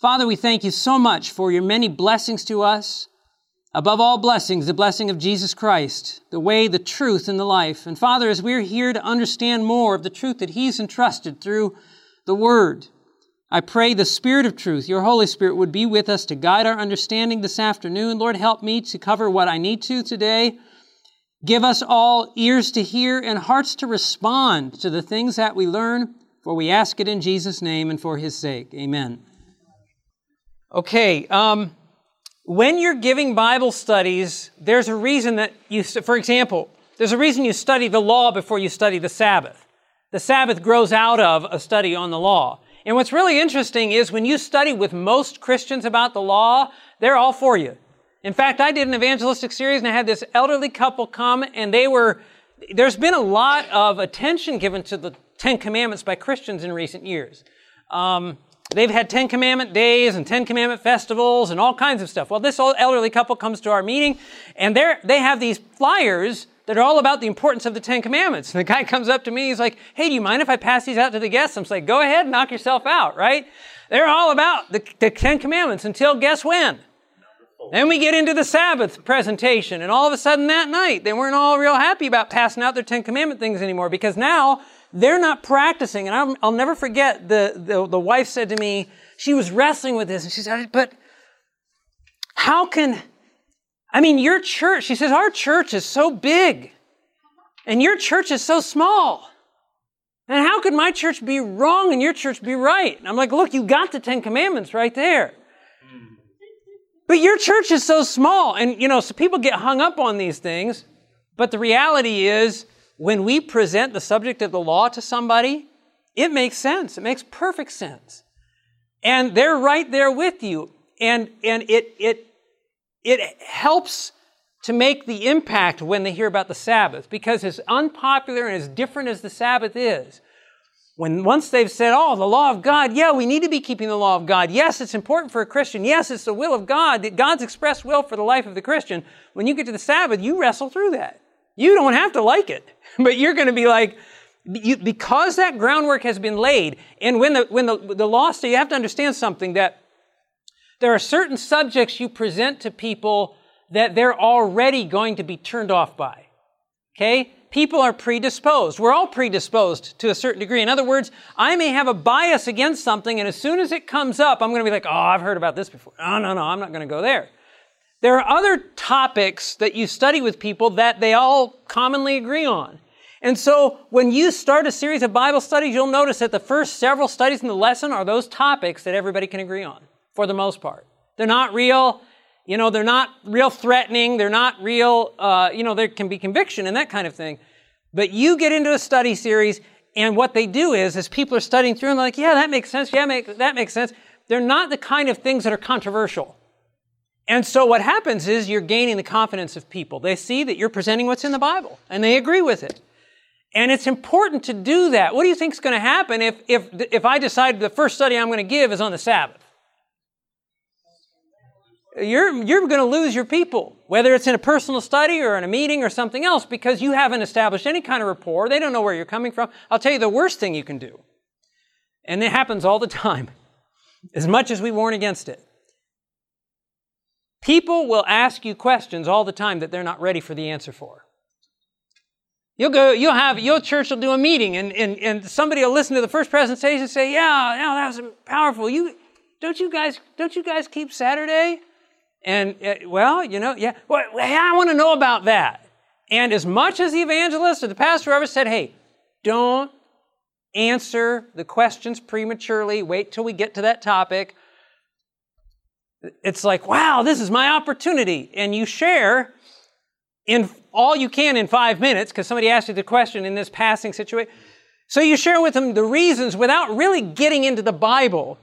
Father, we thank you so much for your many blessings to us. Above all blessings, the blessing of Jesus Christ, the way, the truth, and the life. And Father, as we're here to understand more of the truth that He's entrusted through the Word, I pray the Spirit of truth, your Holy Spirit, would be with us to guide our understanding this afternoon. Lord, help me to cover what I need to today. Give us all ears to hear and hearts to respond to the things that we learn, for we ask it in Jesus' name and for His sake. Amen. Okay, um, when you're giving Bible studies, there's a reason that you, for example, there's a reason you study the law before you study the Sabbath. The Sabbath grows out of a study on the law. And what's really interesting is when you study with most Christians about the law, they're all for you. In fact, I did an evangelistic series and I had this elderly couple come and they were, there's been a lot of attention given to the Ten Commandments by Christians in recent years. Um, They've had Ten Commandment days and Ten Commandment festivals and all kinds of stuff. Well, this old elderly couple comes to our meeting and they have these flyers that are all about the importance of the Ten Commandments. And the guy comes up to me, he's like, hey, do you mind if I pass these out to the guests? I'm like, go ahead, knock yourself out, right? They're all about the, the Ten Commandments until guess when? Then we get into the Sabbath presentation, and all of a sudden that night, they weren't all real happy about passing out their Ten Commandment things anymore because now they're not practicing. And I'll, I'll never forget the, the, the wife said to me, she was wrestling with this, and she said, but how can, I mean, your church, she says, our church is so big, and your church is so small. And how could my church be wrong and your church be right? And I'm like, look, you got the Ten Commandments right there. But your church is so small. And, you know, so people get hung up on these things. But the reality is, when we present the subject of the law to somebody, it makes sense. It makes perfect sense. And they're right there with you. And, and it, it, it helps to make the impact when they hear about the Sabbath because as unpopular and as different as the Sabbath is, when once they've said, oh, the law of God, yeah, we need to be keeping the law of God. Yes, it's important for a Christian. Yes, it's the will of God, God's expressed will for the life of the Christian. When you get to the Sabbath, you wrestle through that. You don't have to like it, but you're going to be like, you, because that groundwork has been laid, and when the, when the, the law you have to understand something that there are certain subjects you present to people that they're already going to be turned off by. Okay? People are predisposed. We're all predisposed to a certain degree. In other words, I may have a bias against something, and as soon as it comes up, I'm going to be like, oh, I've heard about this before. No, no, no, I'm not going to go there. There are other topics that you study with people that they all commonly agree on. And so when you start a series of Bible studies, you'll notice that the first several studies in the lesson are those topics that everybody can agree on, for the most part. They're not real, you know, they're not real threatening, they're not real, uh, you know, there can be conviction and that kind of thing. But you get into a study series, and what they do is, as people are studying through, and they're like, yeah, that makes sense, yeah, make, that makes sense. They're not the kind of things that are controversial. And so what happens is you're gaining the confidence of people. They see that you're presenting what's in the Bible and they agree with it. And it's important to do that. What do you think is going to happen if, if, if I decide the first study I'm going to give is on the Sabbath? You're, you're going to lose your people, whether it's in a personal study or in a meeting or something else, because you haven't established any kind of rapport. They don't know where you're coming from. I'll tell you the worst thing you can do, and it happens all the time, as much as we warn against it. People will ask you questions all the time that they're not ready for the answer for. You'll go, you'll have, your church will do a meeting and, and, and somebody will listen to the first presentation and say, yeah, yeah, that was powerful. You, don't you guys, don't you guys keep Saturday? And, uh, well, you know, yeah, well, I want to know about that. And as much as the evangelist or the pastor ever said, hey, don't answer the questions prematurely, wait till we get to that topic, it's like, wow, this is my opportunity. And you share in all you can in five minutes, because somebody asked you the question in this passing situation. So you share with them the reasons without really getting into the Bible.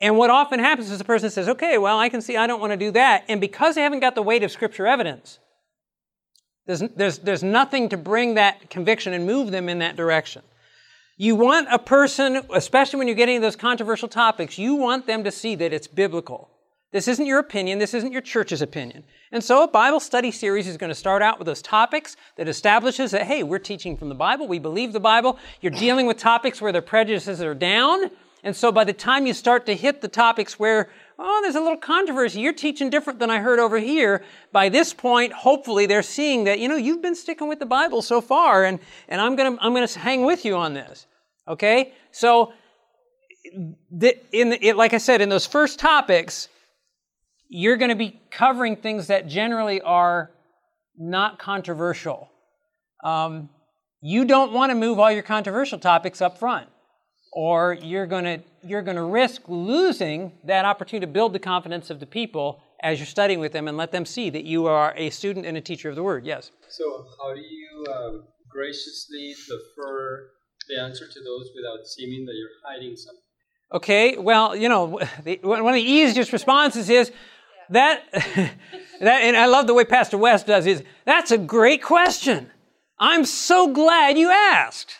And what often happens is the person says, okay, well, I can see I don't want to do that. And because they haven't got the weight of Scripture evidence, there's, there's, there's nothing to bring that conviction and move them in that direction. You want a person, especially when you're getting those controversial topics, you want them to see that it's biblical. This isn't your opinion. This isn't your church's opinion. And so a Bible study series is going to start out with those topics that establishes that, hey, we're teaching from the Bible. We believe the Bible. You're dealing with topics where their prejudices are down. And so by the time you start to hit the topics where, oh, there's a little controversy, you're teaching different than I heard over here, by this point, hopefully they're seeing that, you know, you've been sticking with the Bible so far, and, and I'm going to I'm gonna hang with you on this. Okay? So, the, in the, it, like I said, in those first topics, you're going to be covering things that generally are not controversial. Um, you don't want to move all your controversial topics up front or you're going to you're going to risk losing that opportunity to build the confidence of the people as you're studying with them and let them see that you are a student and a teacher of the word. Yes. So how do you um, graciously defer the answer to those without seeming that you're hiding something? Okay well you know the, one of the easiest responses is that that and i love the way pastor west does is that's a great question. I'm so glad you asked.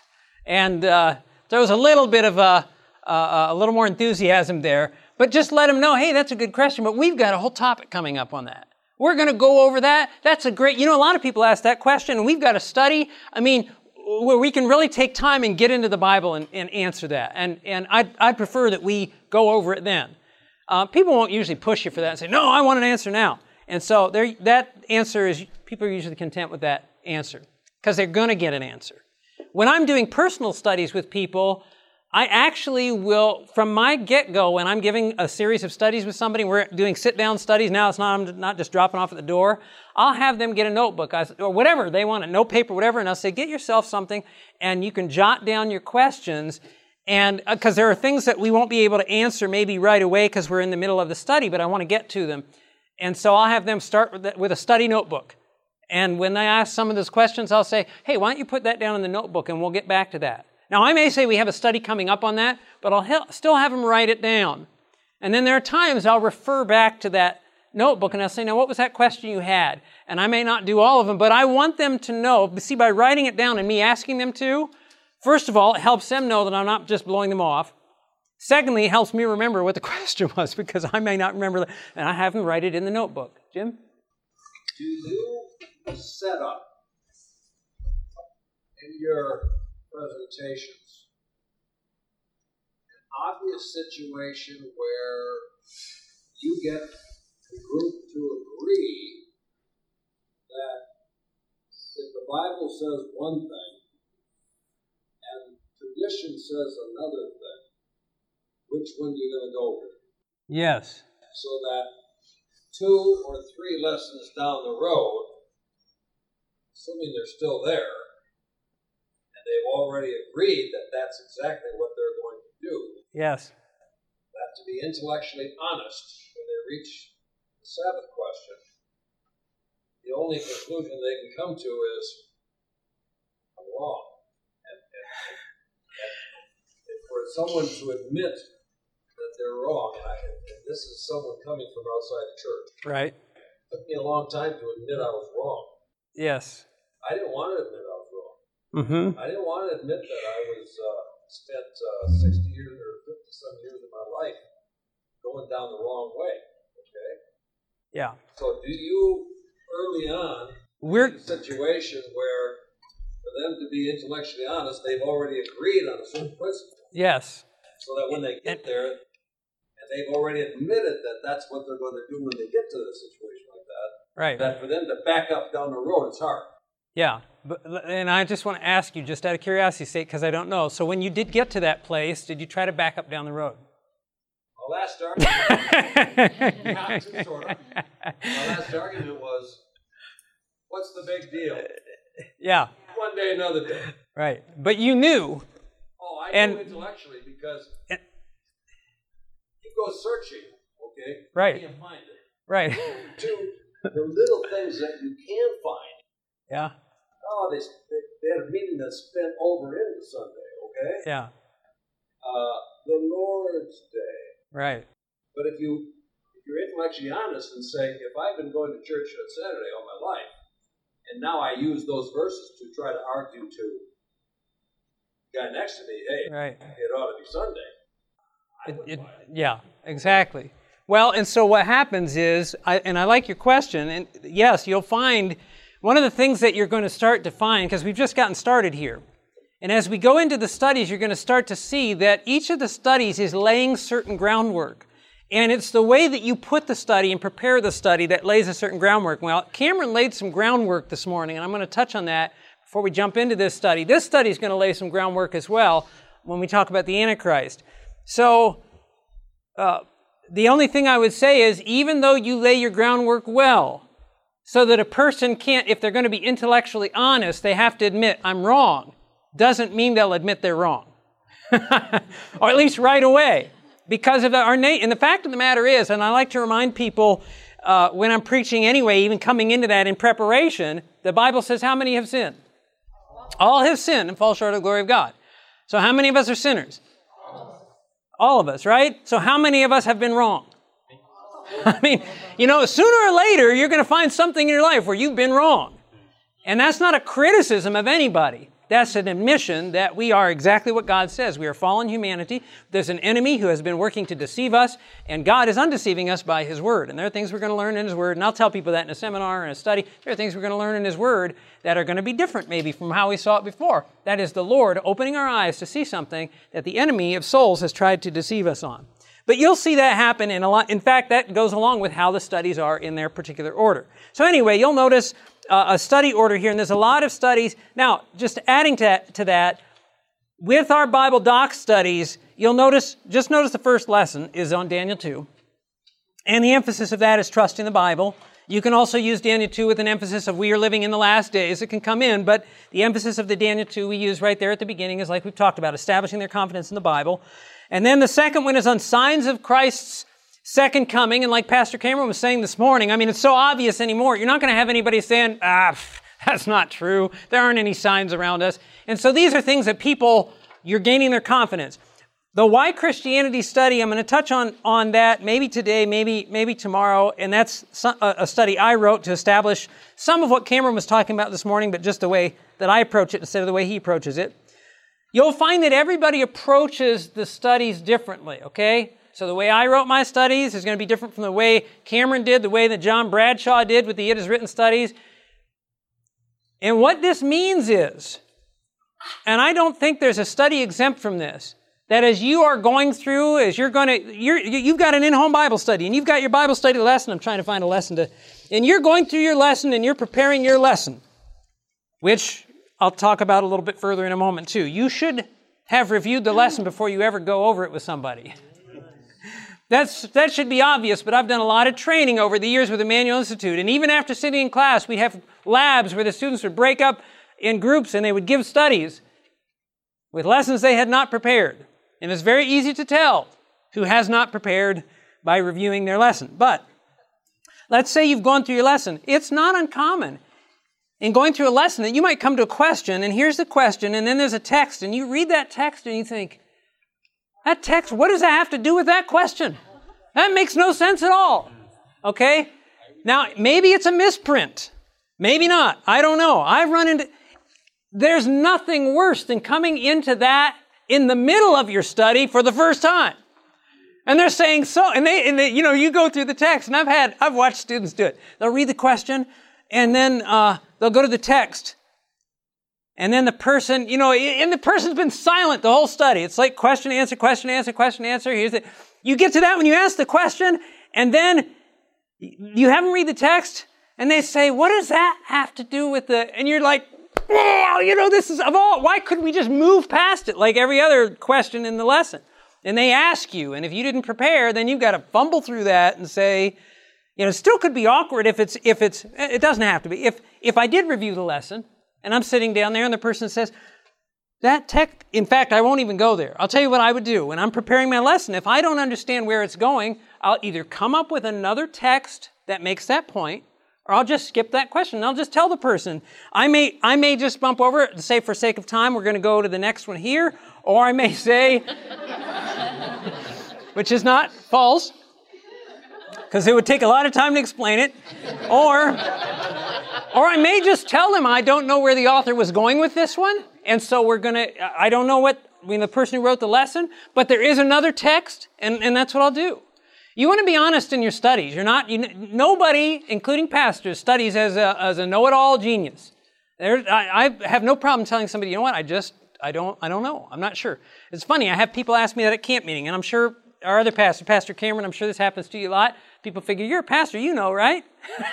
And uh, there was a little bit of a, a, a little more enthusiasm there, but just let them know, hey, that's a good question, but we've got a whole topic coming up on that. We're going to go over that. That's a great, you know, a lot of people ask that question, and we've got a study. I mean, where we can really take time and get into the Bible and, and answer that. And, and I'd, I'd, prefer that we go over it then. Uh, people won't usually push you for that and say, no, I want an answer now. And so that answer is, people are usually content with that answer because they're going to get an answer. When I'm doing personal studies with people, I actually will, from my get go, when I'm giving a series of studies with somebody, we're doing sit down studies now, it's not, I'm not just dropping off at the door. I'll have them get a notebook or whatever they want, a note paper, whatever, and I'll say, get yourself something and you can jot down your questions. And because uh, there are things that we won't be able to answer maybe right away because we're in the middle of the study, but I want to get to them. And so I'll have them start with, with a study notebook. And when they ask some of those questions, I'll say, hey, why don't you put that down in the notebook and we'll get back to that. Now, I may say we have a study coming up on that, but I'll still have them write it down. And then there are times I'll refer back to that notebook and I'll say, now, what was that question you had? And I may not do all of them, but I want them to know. See, by writing it down and me asking them to, first of all, it helps them know that I'm not just blowing them off. Secondly, it helps me remember what the question was because I may not remember that, and I have them write it in the notebook. Jim? Do you set up in your presentations an obvious situation where you get the group to agree that if the Bible says one thing and tradition says another thing, which one are you going to go with? Yes. So that two or three lessons down the road, assuming they're still there, and they've already agreed that that's exactly what they're going to do. Yes. That to be intellectually honest when they reach the Sabbath question, the only conclusion they can come to is, I'm wrong. And, and, and, for someone to admit that they're wrong, and, I, and this is someone coming from outside the church. Right. It took me a long time to admit I was wrong. Yes. I didn't want to admit I was wrong. Mm-hmm. I didn't want to admit that I was uh, spent uh, 60 years or 50 some years of my life going down the wrong way. Okay. Yeah. So do you early on we're in a situation where for them to be intellectually honest, they've already agreed on a certain principle. Yes. So that when they get there, and they've already admitted that that's what they're going to do when they get to the situation like that. Right. That for them to back up down the road, it's hard. Yeah, but, and I just want to ask you, just out of curiosity sake, because I don't know. So when you did get to that place, did you try to back up down the road? Our last argument, yeah, sort of. Our last argument was, what's the big deal? Yeah. One day, another day. Right, but you knew. Oh, I and, knew intellectually because and, you go searching, okay? Right. You can't find it. Right. to the little things that you can find yeah. Oh, they, they, they had a meeting that spent over into Sunday, okay? Yeah. Uh, the Lord's Day. Right. But if you if you're intellectually honest and say, if I've been going to church on Saturday all my life, and now I use those verses to try to argue to the guy next to me, hey, right. it ought to be Sunday. It, it, yeah, exactly. Well, and so what happens is, I, and I like your question, and yes, you'll find one of the things that you're going to start to find, because we've just gotten started here, And as we go into the studies, you're going to start to see that each of the studies is laying certain groundwork. And it's the way that you put the study and prepare the study that lays a certain groundwork. Well, Cameron laid some groundwork this morning, and I'm going to touch on that before we jump into this study. This study is going to lay some groundwork as well when we talk about the Antichrist. So, uh, the only thing I would say is even though you lay your groundwork well, so that a person can't, if they're going to be intellectually honest, they have to admit, I'm wrong, doesn't mean they'll admit they're wrong. or at least right away. Because of our nature. And the fact of the matter is, and I like to remind people uh, when I'm preaching anyway, even coming into that in preparation, the Bible says, How many have sinned? All have sinned and fall short of the glory of God. So, how many of us are sinners? All of us, right? So, how many of us have been wrong? I mean, you know, sooner or later, you're going to find something in your life where you've been wrong. And that's not a criticism of anybody. That's an admission that we are exactly what God says. We are fallen humanity. There's an enemy who has been working to deceive us, and God is undeceiving us by His Word. And there are things we're going to learn in His Word, and I'll tell people that in a seminar and a study. There are things we're going to learn in His Word that are going to be different, maybe, from how we saw it before. That is the Lord opening our eyes to see something that the enemy of souls has tried to deceive us on. But you'll see that happen in a lot. In fact, that goes along with how the studies are in their particular order. So anyway, you'll notice uh, a study order here, and there's a lot of studies. Now, just adding to, to that, with our Bible doc studies, you'll notice, just notice the first lesson is on Daniel 2. And the emphasis of that is trusting the Bible. You can also use Daniel 2 with an emphasis of we are living in the last days. It can come in, but the emphasis of the Daniel 2 we use right there at the beginning is like we've talked about, establishing their confidence in the Bible. And then the second one is on signs of Christ's second coming. And like Pastor Cameron was saying this morning, I mean, it's so obvious anymore. You're not going to have anybody saying, ah, that's not true. There aren't any signs around us. And so these are things that people, you're gaining their confidence. The why Christianity study, I'm going to touch on, on that maybe today, maybe, maybe tomorrow. And that's a study I wrote to establish some of what Cameron was talking about this morning, but just the way that I approach it instead of the way he approaches it. You'll find that everybody approaches the studies differently, okay? So the way I wrote my studies is going to be different from the way Cameron did, the way that John Bradshaw did with the It Is Written studies. And what this means is, and I don't think there's a study exempt from this, that as you are going through, as you're going to, you're, you've got an in-home Bible study, and you've got your Bible study lesson. I'm trying to find a lesson to, and you're going through your lesson and you're preparing your lesson, which I'll talk about a little bit further in a moment too. You should have reviewed the lesson before you ever go over it with somebody. That's, that should be obvious, but I've done a lot of training over the years with Emmanuel Institute. And even after sitting in class, we'd have labs where the students would break up in groups and they would give studies with lessons they had not prepared. And it's very easy to tell who has not prepared by reviewing their lesson. But let's say you've gone through your lesson. It's not uncommon in going through a lesson that you might come to a question, and here's the question, and then there's a text, and you read that text and you think, that text, what does that have to do with that question? That makes no sense at all. Okay? Now, maybe it's a misprint. Maybe not. I don't know. I've run into, there's nothing worse than coming into that in the middle of your study for the first time. And they're saying so, and they, and they, you know, you go through the text, and I've had, I've watched students do it. They'll read the question, and then uh, they'll go to the text. And then the person, you know, and the person's been silent the whole study. It's like question, answer, question, answer, question, answer. Here's it. You get to that when you ask the question, and then you have them read the text, and they say, what does that have to do with the, and you're like, oh, you know, this is of all, why couldn't we just move past it like every other question in the lesson? And they ask you, and if you didn't prepare, then you've got to fumble through that and say, you know, it still could be awkward if it's, if it's, it doesn't have to be. If, if I did review the lesson and I'm sitting down there and the person says, that tech, in fact, I won't even go there. I'll tell you what I would do. When I'm preparing my lesson, if I don't understand where it's going, I'll either come up with another text that makes that point, or I'll just skip that question. I'll just tell the person. I may, I may just bump over it and say, for sake of time, we're going to go to the next one here, or I may say, which is not false, because it would take a lot of time to explain it. Or, or I may just tell them I don't know where the author was going with this one, and so we're gonna, I don't know what, I mean, the person who wrote the lesson, but there is another text, and, and that's what I'll do. You want to be honest in your studies. You're not, you, nobody, including pastors, studies as a, as a know-it-all genius. There, I, I have no problem telling somebody, you know what, I just, I don't, I don't know. I'm not sure. It's funny. I have people ask me that at camp meeting, and I'm sure our other pastor, Pastor Cameron, I'm sure this happens to you a lot. People figure, you're a pastor, you know, right?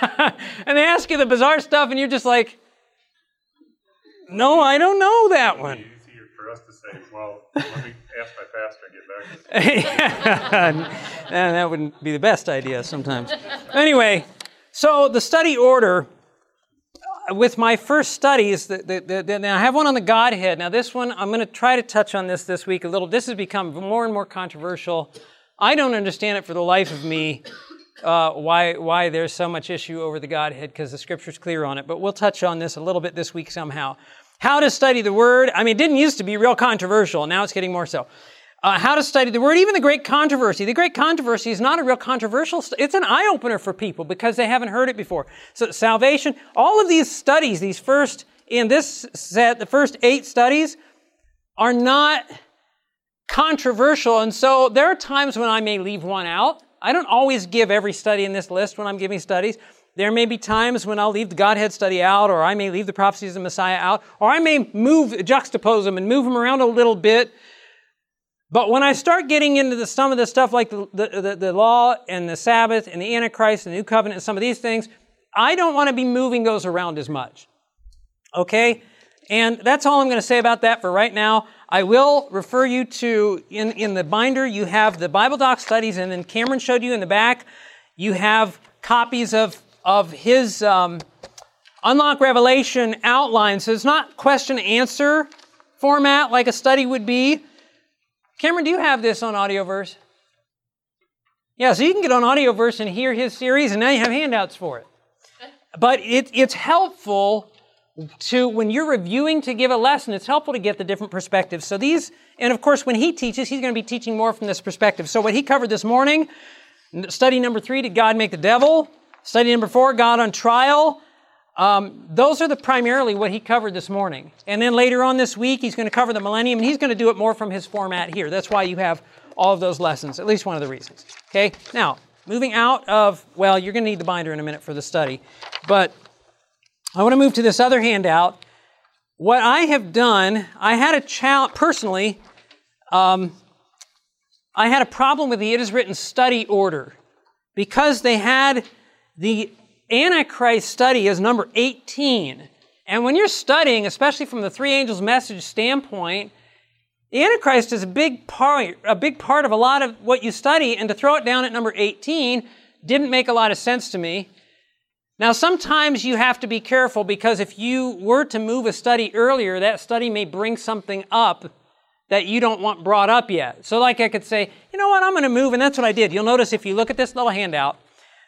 and they ask you the bizarre stuff, and you're just like, no, I don't know that one. Easier for us to say, well, let me ask my pastor and get back and that wouldn't be the best idea sometimes. Anyway, so the study order uh, with my first studies, the, the, the, now I have one on the Godhead. Now, this one, I'm going to try to touch on this this week a little. This has become more and more controversial. I don't understand it for the life of me uh, why, why there's so much issue over the Godhead because the scripture's clear on it. But we'll touch on this a little bit this week somehow. How to study the Word. I mean, it didn't used to be real controversial. Now it's getting more so. Uh, how to study the Word, even the Great Controversy. The Great Controversy is not a real controversial, st- it's an eye opener for people because they haven't heard it before. So, salvation, all of these studies, these first, in this set, the first eight studies, are not controversial. And so, there are times when I may leave one out. I don't always give every study in this list when I'm giving studies. There may be times when I'll leave the Godhead study out, or I may leave the prophecies of the Messiah out, or I may move, juxtapose them and move them around a little bit. But when I start getting into the, some of the stuff like the, the, the, law and the Sabbath and the Antichrist and the New Covenant and some of these things, I don't want to be moving those around as much. Okay? And that's all I'm going to say about that for right now. I will refer you to, in, in the binder, you have the Bible Doc studies, and then Cameron showed you in the back, you have copies of, of his um, Unlock Revelation outline. So it's not question answer format like a study would be. Cameron, do you have this on Audioverse? Yeah, so you can get on Audioverse and hear his series, and now you have handouts for it. But it, it's helpful to when you're reviewing to give a lesson, it's helpful to get the different perspectives. So these, and of course, when he teaches, he's going to be teaching more from this perspective. So what he covered this morning, study number three, did God make the devil? Study number four, God on trial. Um, those are the primarily what he covered this morning. And then later on this week, he's going to cover the millennium, and he's going to do it more from his format here. That's why you have all of those lessons, at least one of the reasons. Okay, now moving out of well, you're going to need the binder in a minute for the study, but I want to move to this other handout. What I have done, I had a challenge, personally, um, I had a problem with the It Is Written study order because they had the Antichrist study as number 18. And when you're studying, especially from the three angels message standpoint, the Antichrist is a big part, a big part of a lot of what you study, and to throw it down at number 18 didn't make a lot of sense to me. Now, sometimes you have to be careful because if you were to move a study earlier, that study may bring something up that you don't want brought up yet. So, like I could say, you know what, I'm going to move, and that's what I did. You'll notice if you look at this little handout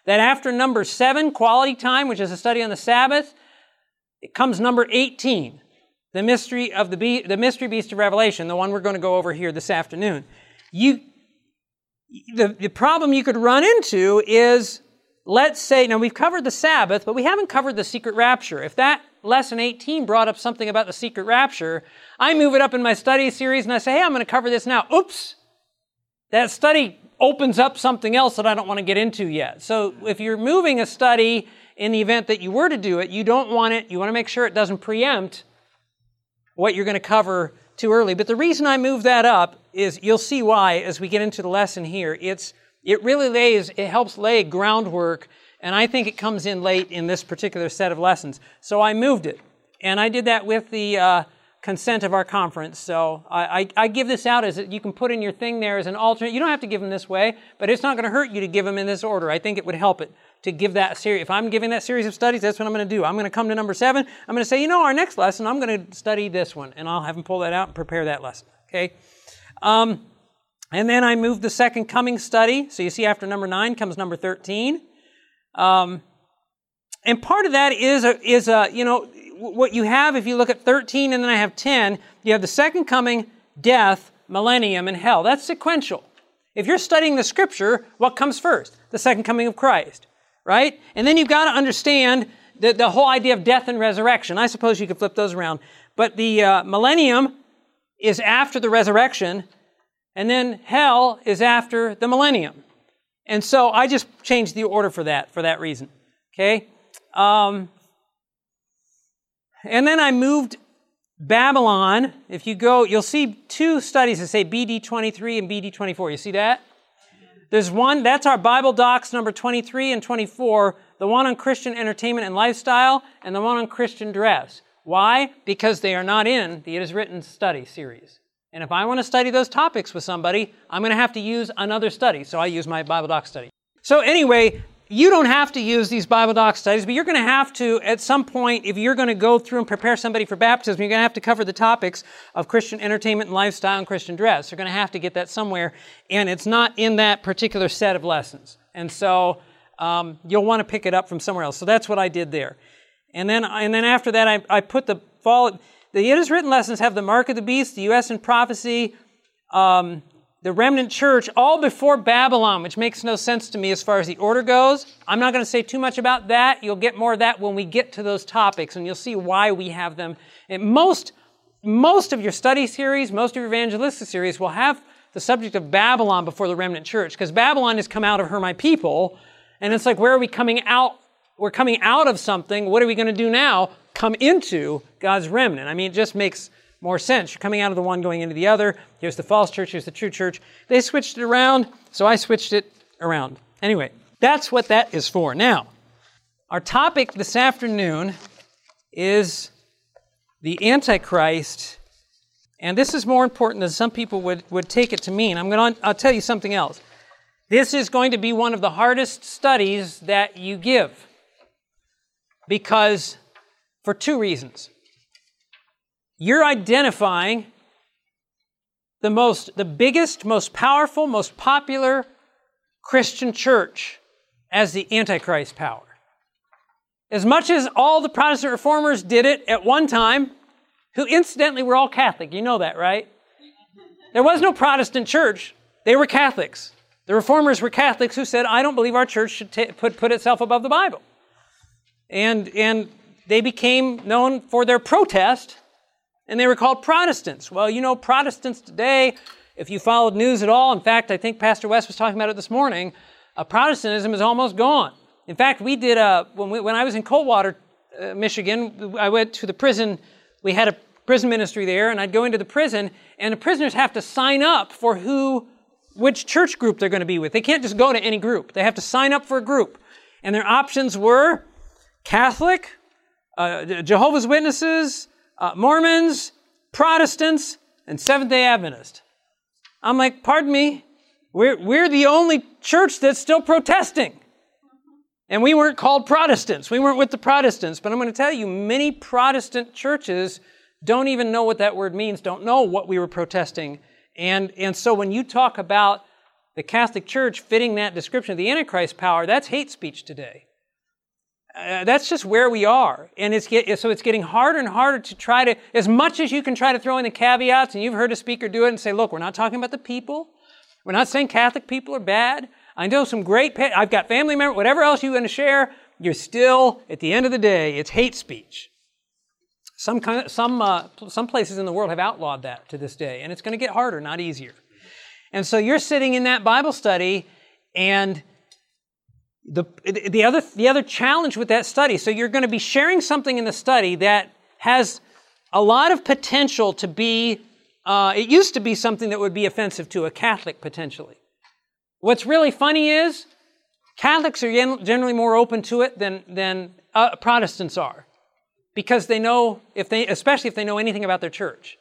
that after number seven, quality time, which is a study on the Sabbath, it comes number 18, the mystery of the, be- the mystery beast of Revelation, the one we're going to go over here this afternoon. You, the, the problem you could run into is let's say, now we've covered the Sabbath, but we haven't covered the secret rapture. If that lesson 18 brought up something about the secret rapture, I move it up in my study series and I say, hey, I'm going to cover this now. Oops! That study opens up something else that I don't want to get into yet. So if you're moving a study in the event that you were to do it, you don't want it, you want to make sure it doesn't preempt what you're going to cover too early. But the reason I move that up is you'll see why as we get into the lesson here. It's it really lays, it helps lay groundwork, and I think it comes in late in this particular set of lessons. So I moved it. And I did that with the uh, consent of our conference. So I, I, I give this out as a, you can put in your thing there as an alternate. You don't have to give them this way, but it's not going to hurt you to give them in this order. I think it would help it to give that series. If I'm giving that series of studies, that's what I'm going to do. I'm going to come to number seven. I'm going to say, you know, our next lesson, I'm going to study this one, and I'll have them pull that out and prepare that lesson. Okay. Um, and then I moved the second coming study. So you see, after number nine comes number 13. Um, and part of that is a, is a, you know, what you have if you look at 13 and then I have 10, you have the second coming, death, millennium, and hell. That's sequential. If you're studying the scripture, what comes first? The second coming of Christ, right? And then you've got to understand the, the whole idea of death and resurrection. I suppose you could flip those around. But the uh, millennium is after the resurrection, and then hell is after the millennium. And so I just changed the order for that, for that reason. Okay? Um, and then I moved Babylon, if you go, you'll see two studies that say BD 23 and BD 24. You see that? There's one, that's our Bible docs number 23 and 24, the one on Christian entertainment and lifestyle, and the one on Christian dress. Why? Because they are not in the It Is Written study series. And if I want to study those topics with somebody, I'm going to have to use another study. So I use my Bible doc study. So anyway, you don't have to use these Bible doc studies, but you're going to have to, at some point, if you're going to go through and prepare somebody for baptism, you're going to have to cover the topics of Christian entertainment and lifestyle and Christian dress. You're going to have to get that somewhere, and it's not in that particular set of lessons. And so um, you'll want to pick it up from somewhere else. So that's what I did there. And then, and then after that, I, I put the fall. The Is Written lessons have the mark of the beast, the U.S. and prophecy, um, the remnant church all before Babylon, which makes no sense to me as far as the order goes. I'm not going to say too much about that. You'll get more of that when we get to those topics, and you'll see why we have them. And most, most of your study series, most of your evangelistic series will have the subject of Babylon before the remnant church, because Babylon has come out of her, my people, and it's like, where are we coming out? We're coming out of something. What are we going to do now? Come into God's remnant. I mean, it just makes more sense. You're coming out of the one going into the other. Here's the false church, here's the true church. They switched it around, so I switched it around. Anyway, that's what that is for. Now, our topic this afternoon is the Antichrist, and this is more important than some people would, would take it to mean. I'm going to, I'll tell you something else. This is going to be one of the hardest studies that you give because for two reasons. You're identifying the most the biggest most powerful most popular christian church as the antichrist power. As much as all the protestant reformers did it at one time who incidentally were all catholic. You know that right? There was no protestant church. They were catholics. The reformers were catholics who said i don't believe our church should t- put, put itself above the bible. And and they became known for their protest and they were called Protestants. Well, you know, Protestants today, if you followed news at all, in fact, I think Pastor West was talking about it this morning, uh, Protestantism is almost gone. In fact, we did a, when, we, when I was in Coldwater, uh, Michigan, I went to the prison, we had a prison ministry there, and I'd go into the prison, and the prisoners have to sign up for who, which church group they're going to be with. They can't just go to any group. They have to sign up for a group. And their options were Catholic, uh, Jehovah's Witnesses, uh, Mormons, Protestants, and Seventh day Adventists. I'm like, pardon me, we're, we're the only church that's still protesting. And we weren't called Protestants. We weren't with the Protestants. But I'm going to tell you, many Protestant churches don't even know what that word means, don't know what we were protesting. And, and so when you talk about the Catholic Church fitting that description of the Antichrist power, that's hate speech today. Uh, that's just where we are. And it's get, so it's getting harder and harder to try to, as much as you can try to throw in the caveats, and you've heard a speaker do it and say, look, we're not talking about the people. We're not saying Catholic people are bad. I know some great, I've got family members, whatever else you want to share, you're still, at the end of the day, it's hate speech. Some, kind of, some, uh, some places in the world have outlawed that to this day, and it's going to get harder, not easier. And so you're sitting in that Bible study, and the, the, other, the other challenge with that study, so you're going to be sharing something in the study that has a lot of potential to be, uh, it used to be something that would be offensive to a Catholic potentially. What's really funny is Catholics are generally more open to it than, than uh, Protestants are because they know, if they, especially if they know anything about their church.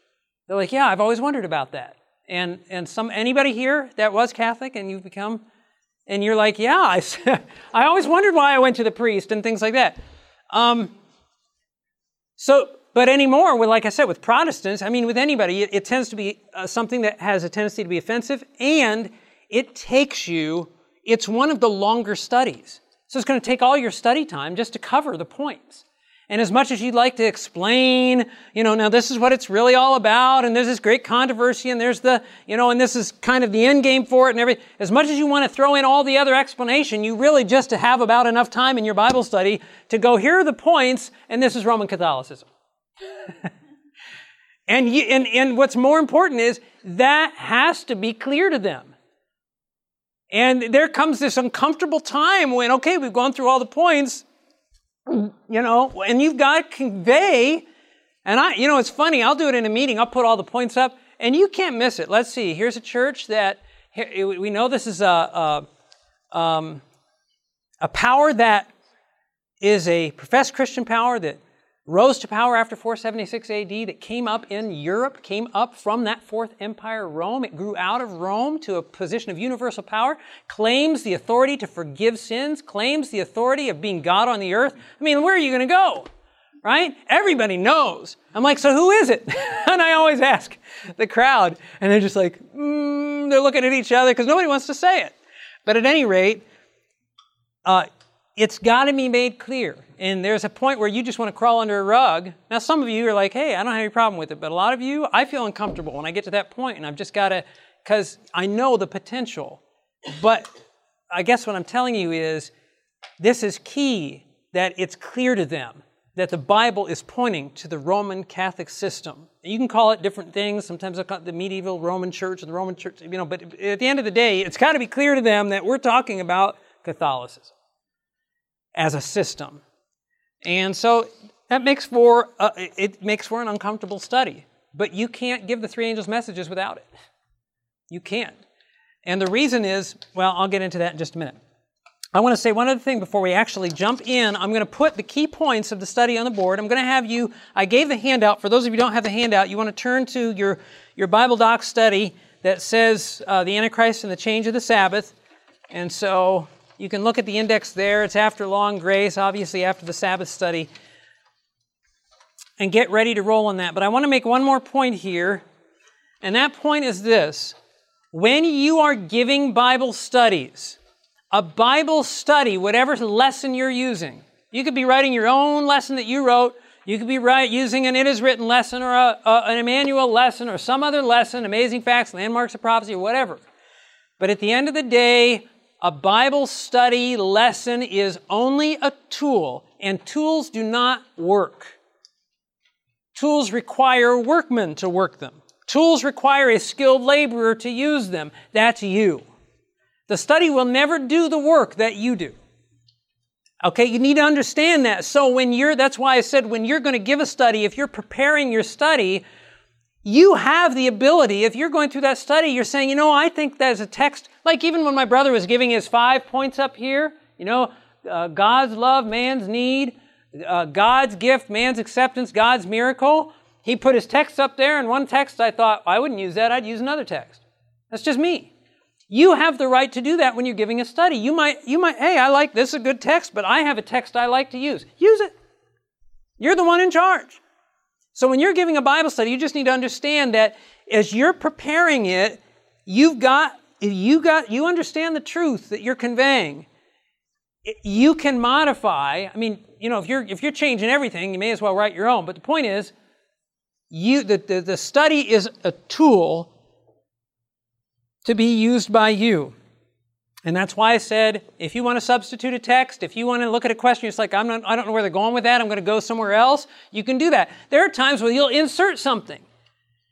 They're like, yeah, I've always wondered about that. And, and some, anybody here that was Catholic and you've become and you're like, yeah, I, I always wondered why I went to the priest and things like that. Um, so, but anymore, with, like I said, with Protestants, I mean, with anybody, it, it tends to be uh, something that has a tendency to be offensive, and it takes you, it's one of the longer studies. So it's going to take all your study time just to cover the points. And as much as you'd like to explain, you know, now this is what it's really all about, and there's this great controversy, and there's the, you know, and this is kind of the end game for it and everything. As much as you want to throw in all the other explanation, you really just have about enough time in your Bible study to go, here are the points, and this is Roman Catholicism. and, you, and, and what's more important is that has to be clear to them. And there comes this uncomfortable time when, okay, we've gone through all the points, you know, and you've got to convey And I, you know, it's funny, I'll do it in a meeting, I'll put all the points up, and you can't miss it. Let's see, here's a church that, we know this is a, a, um, a power that is a professed Christian power that rose to power after 476 AD, that came up in Europe, came up from that fourth empire, Rome. It grew out of Rome to a position of universal power, claims the authority to forgive sins, claims the authority of being God on the earth. I mean, where are you going to go? Right? Everybody knows. I'm like, so who is it? and I always ask the crowd, and they're just like, mm, they're looking at each other because nobody wants to say it. But at any rate, uh, it's got to be made clear. And there's a point where you just want to crawl under a rug. Now, some of you are like, hey, I don't have any problem with it. But a lot of you, I feel uncomfortable when I get to that point, and I've just got to, because I know the potential. But I guess what I'm telling you is this is key that it's clear to them that the Bible is pointing to the Roman Catholic system. You can call it different things. Sometimes I call it the medieval Roman Church or the Roman Church, you know, but at the end of the day, it's got to be clear to them that we're talking about Catholicism as a system. And so that makes for uh, it makes for an uncomfortable study. But you can't give the three angels messages without it. You can't. And the reason is, well, I'll get into that in just a minute. I want to say one other thing before we actually jump in. I'm going to put the key points of the study on the board. I'm going to have you, I gave the handout. For those of you don't have the handout, you want to turn to your, your Bible doc study that says uh, the Antichrist and the change of the Sabbath. And so you can look at the index there. It's after long grace, obviously after the Sabbath study. And get ready to roll on that. But I want to make one more point here. And that point is this. When you are giving Bible studies, a Bible study, whatever lesson you're using, you could be writing your own lesson that you wrote. You could be write, using an It Is Written lesson or a, a, an Emmanuel lesson or some other lesson, Amazing Facts, Landmarks of Prophecy, or whatever. But at the end of the day, a Bible study lesson is only a tool, and tools do not work. Tools require workmen to work them. Tools require a skilled laborer to use them. That's you. The study will never do the work that you do. Okay, you need to understand that. So when you're, that's why I said when you're going to give a study, if you're preparing your study, you have the ability, if you're going through that study, you're saying, you know, I think there's a text, like even when my brother was giving his five points up here, you know, uh, God's love, man's need, uh, God's gift, man's acceptance, God's miracle. He put his text up there, and one text I thought, I wouldn't use that, I'd use another text. That's just me. You have the right to do that when you're giving a study. You might, you might, hey, I like this, a good text, but I have a text I like to use. Use it. You're the one in charge. So when you're giving a Bible study, you just need to understand that as you're preparing it, you've got, you got, you understand the truth that you're conveying. You can modify. I mean, you know, if you're if you're changing everything, you may as well write your own. But the point is, you the, the, the study is a tool to be used by you. And that's why I said, if you want to substitute a text, if you want to look at a question, it's like, I'm not, I don't know where they're going with that, I'm going to go somewhere else, you can do that. There are times where you'll insert something.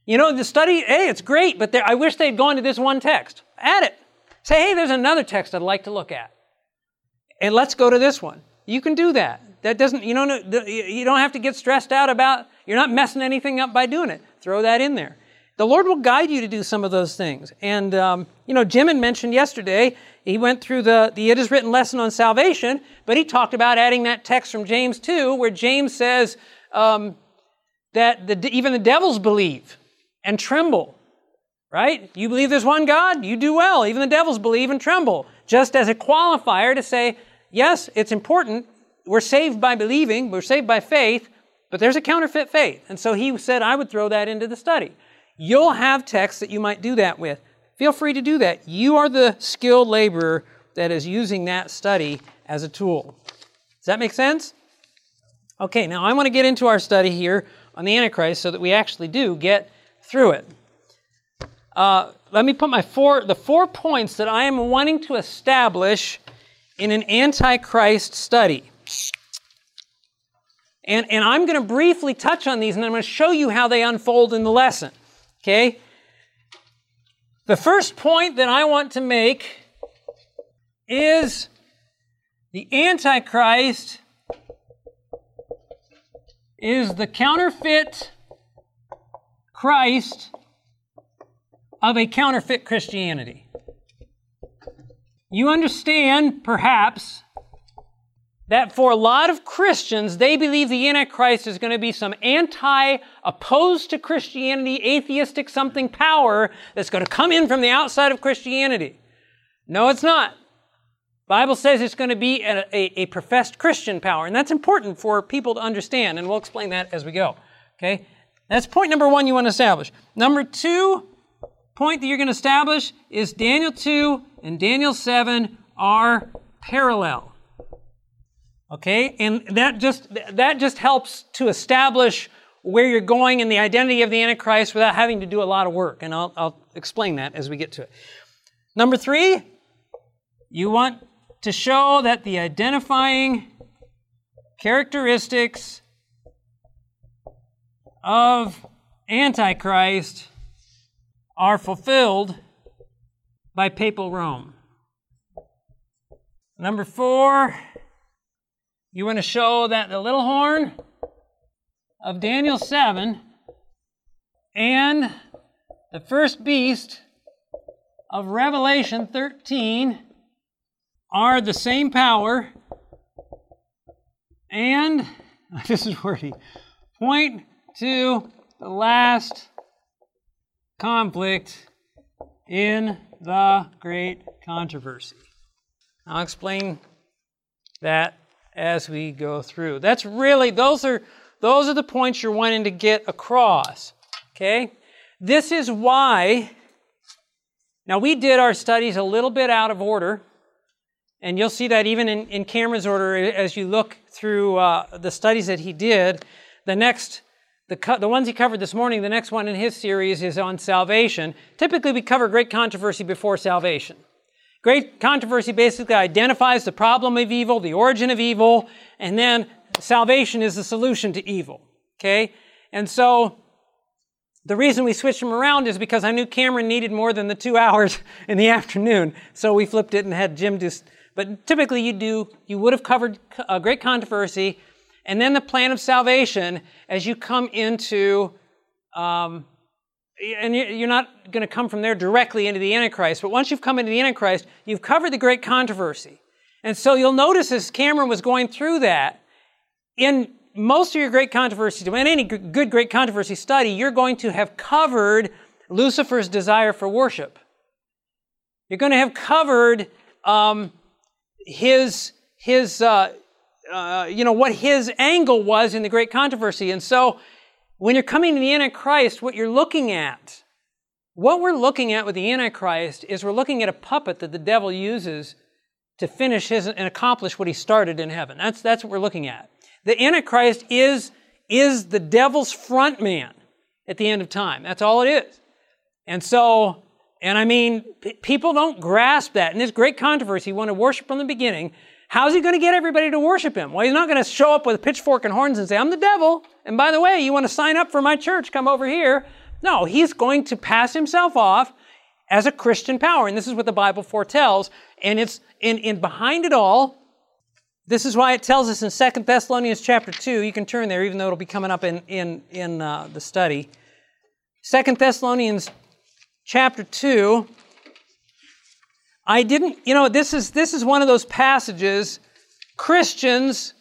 You know, the study, hey, it's great, but there, I wish they'd gone to this one text. Add it. Say, hey, there's another text I'd like to look at. And let's go to this one. You can do that. That doesn't, you don't, you don't have to get stressed out about, you're not messing anything up by doing it. Throw that in there the Lord will guide you to do some of those things. And, um, you know, Jim had mentioned yesterday, he went through the, the It Is Written lesson on salvation, but he talked about adding that text from James 2, where James says um, that the, even the devils believe and tremble, right? You believe there's one God, you do well. Even the devils believe and tremble. Just as a qualifier to say, yes, it's important. We're saved by believing, we're saved by faith, but there's a counterfeit faith. And so he said, I would throw that into the study. You'll have texts that you might do that with. Feel free to do that. You are the skilled laborer that is using that study as a tool. Does that make sense? Okay, now I want to get into our study here on the Antichrist so that we actually do get through it. Uh, let me put my four the four points that I am wanting to establish in an Antichrist study. And, and I'm going to briefly touch on these and I'm going to show you how they unfold in the lesson. Okay? The first point that I want to make is the Antichrist is the counterfeit Christ of a counterfeit Christianity. You understand, perhaps, that for a lot of Christians, they believe the Antichrist is going to be some anti, opposed to Christianity, atheistic something power that's going to come in from the outside of Christianity. No, it's not. Bible says it's going to be a, a, a, professed Christian power, and that's important for people to understand, and we'll explain that as we go. Okay? That's point number one you want to establish. Number two point that you're going to establish is Daniel 2 and Daniel 7 are parallel. Okay? And that just that just helps to establish where you're going and the identity of the Antichrist without having to do a lot of work. And I'll, I'll explain that as we get to it. Number three, you want to show that the identifying characteristics of Antichrist are fulfilled by papal Rome. Number four, you want to show that the little horn of Daniel 7 and the first beast of Revelation 13 are the same power and this is wordy point to the last conflict in the great controversy. I'll explain that as we go through. That's really those are those are the points you're wanting to get across. Okay? This is why now we did our studies a little bit out of order and you'll see that even in, in Cameron's order, as you look through uh, the studies that he did, the next, the, co- the ones he covered this morning, the next one in his series is on salvation. Typically, we cover great controversy before salvation. Great controversy basically identifies the problem of evil, the origin of evil, and then salvation is the solution to evil. Okay? And so, the reason we switched them around is because I knew Cameron needed more than the two hours in the afternoon. So we flipped it and had Jim just but typically you do, you would have covered a great controversy and then the plan of salvation as you come into, um, and you're not going to come from there directly into the Antichrist, but once you've come into the Antichrist, you've covered the great controversy. And so you'll notice as Cameron was going through that, in most of your great controversies, in any good great controversy study, you're going to have covered Lucifer's desire for worship. You're going to have covered um, his his uh, uh, you know what his angle was in the great controversy. And so, when you're coming to the Antichrist, what you're looking at, what we're looking at with the Antichrist is we're looking at a puppet that the devil uses to finish his and accomplish what he started in heaven. That's that's what we're looking at. The Antichrist is is the devil's front man at the end of time. That's all it is. And so and I mean, p- people don't grasp that. And this great controversy, he to worship from the beginning. How's he going to get everybody to worship him? Well, he's not going to show up with a pitchfork and horns and say, I'm the devil. And by the way, you want to sign up for my church? Come over here. No, he's going to pass himself off as a Christian power. And this is what the Bible foretells. And it's in, in behind it all, this is why it tells us in Second Thessalonians chapter 2, you can turn there even though it'll be coming up in, in, in uh, the study. Second Thessalonians chapter 2, I didn't, you know, this is, this is one of those passages Christians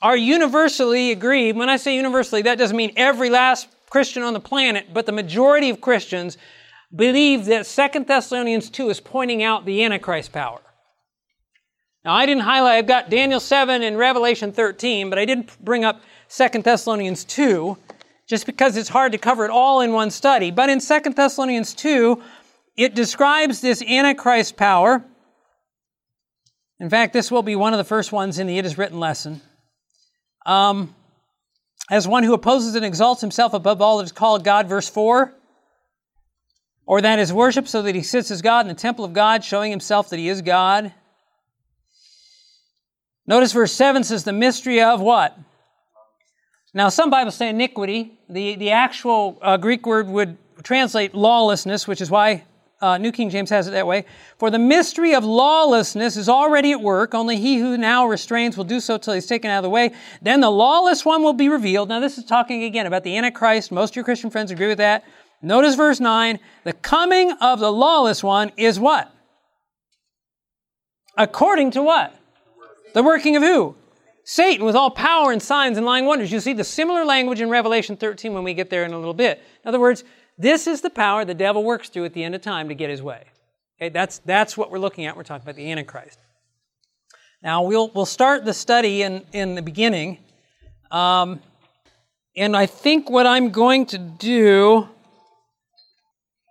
are universally agreed. When I say universally, that doesn't mean every last Christian on the planet, but the majority of Christians believe that Second Thessalonians 2 is pointing out the Antichrist power. Now, I didn't highlight, I've got Daniel 7 and Revelation 13, but I didn't bring up Second Thessalonians 2 just because it's hard to cover it all in one study. But in 2 Thessalonians 2, it describes this Antichrist power. In fact, this will be one of the first ones in the It Is Written lesson. Um, as one who opposes and exalts himself above all that is called God, verse 4, or that is worship so that he sits as God in the temple of God, showing himself that he is God. Notice verse 7 says the mystery of what? Now, some Bibles say iniquity. The, the actual uh, Greek word would translate lawlessness, which is why uh, New King James has it that way. For the mystery of lawlessness is already at work. Only he who now restrains will do so till he's taken out of the way. Then the lawless one will be revealed. Now this is talking again about the Antichrist. Most of your Christian friends agree with that. Notice verse 9. The coming of the lawless one is what? According to what? The working of who? Satan with all power and signs and lying wonders. You see the similar language in Revelation 13 when we get there in a little bit. In other words, this is the power the devil works through at the end of time to get his way. Okay, that's, that's what we're looking at. We're talking about the Antichrist. Now, we'll, we'll start the study in, in the beginning. Um, and I think what I'm going to do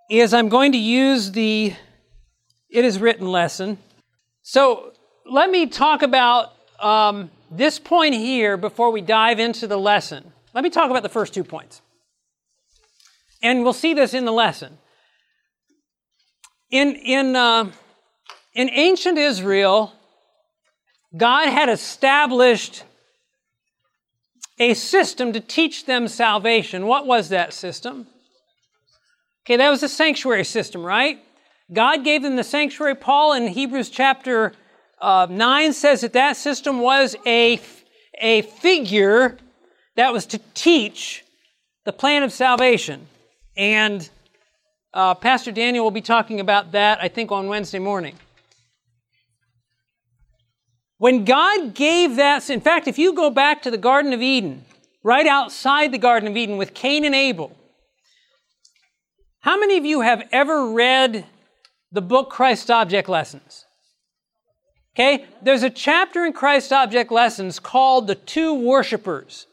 is I'm going to use the It Is Written lesson. So let me talk about um, this point here before we dive into the lesson. Let me talk about the first two points. And we'll see this in the lesson. In, in, uh, in ancient Israel, God had established a system to teach them salvation. What was that system? Okay, that was the sanctuary system, right? God gave them the sanctuary. Paul in Hebrews chapter uh, 9 says that that system was a, a figure that was to teach the plan of salvation. And uh, Pastor Daniel will be talking about that, I think, on Wednesday morning. When God gave that, in fact, if you go back to the Garden of Eden, right outside the Garden of Eden with Cain and Abel, how many of you have ever read the book Christ Object Lessons? Okay, there's a chapter in Christ Object Lessons called The Two Worshippers.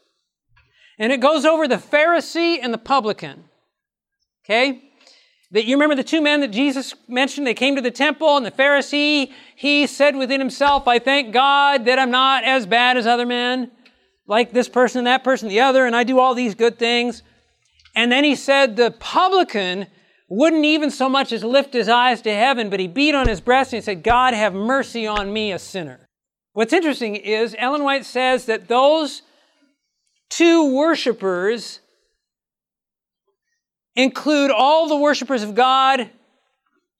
And it goes over the Pharisee and the publican. Okay? That you remember the two men that Jesus mentioned, they came to the temple, and the Pharisee, he said within himself, I thank God that I'm not as bad as other men, like this person, and that person, the other, and I do all these good things. And then he said the publican wouldn't even so much as lift his eyes to heaven, but he beat on his breast and he said, God, have mercy on me, a sinner. What's interesting is Ellen White says that those two worshipers include all the worshipers of God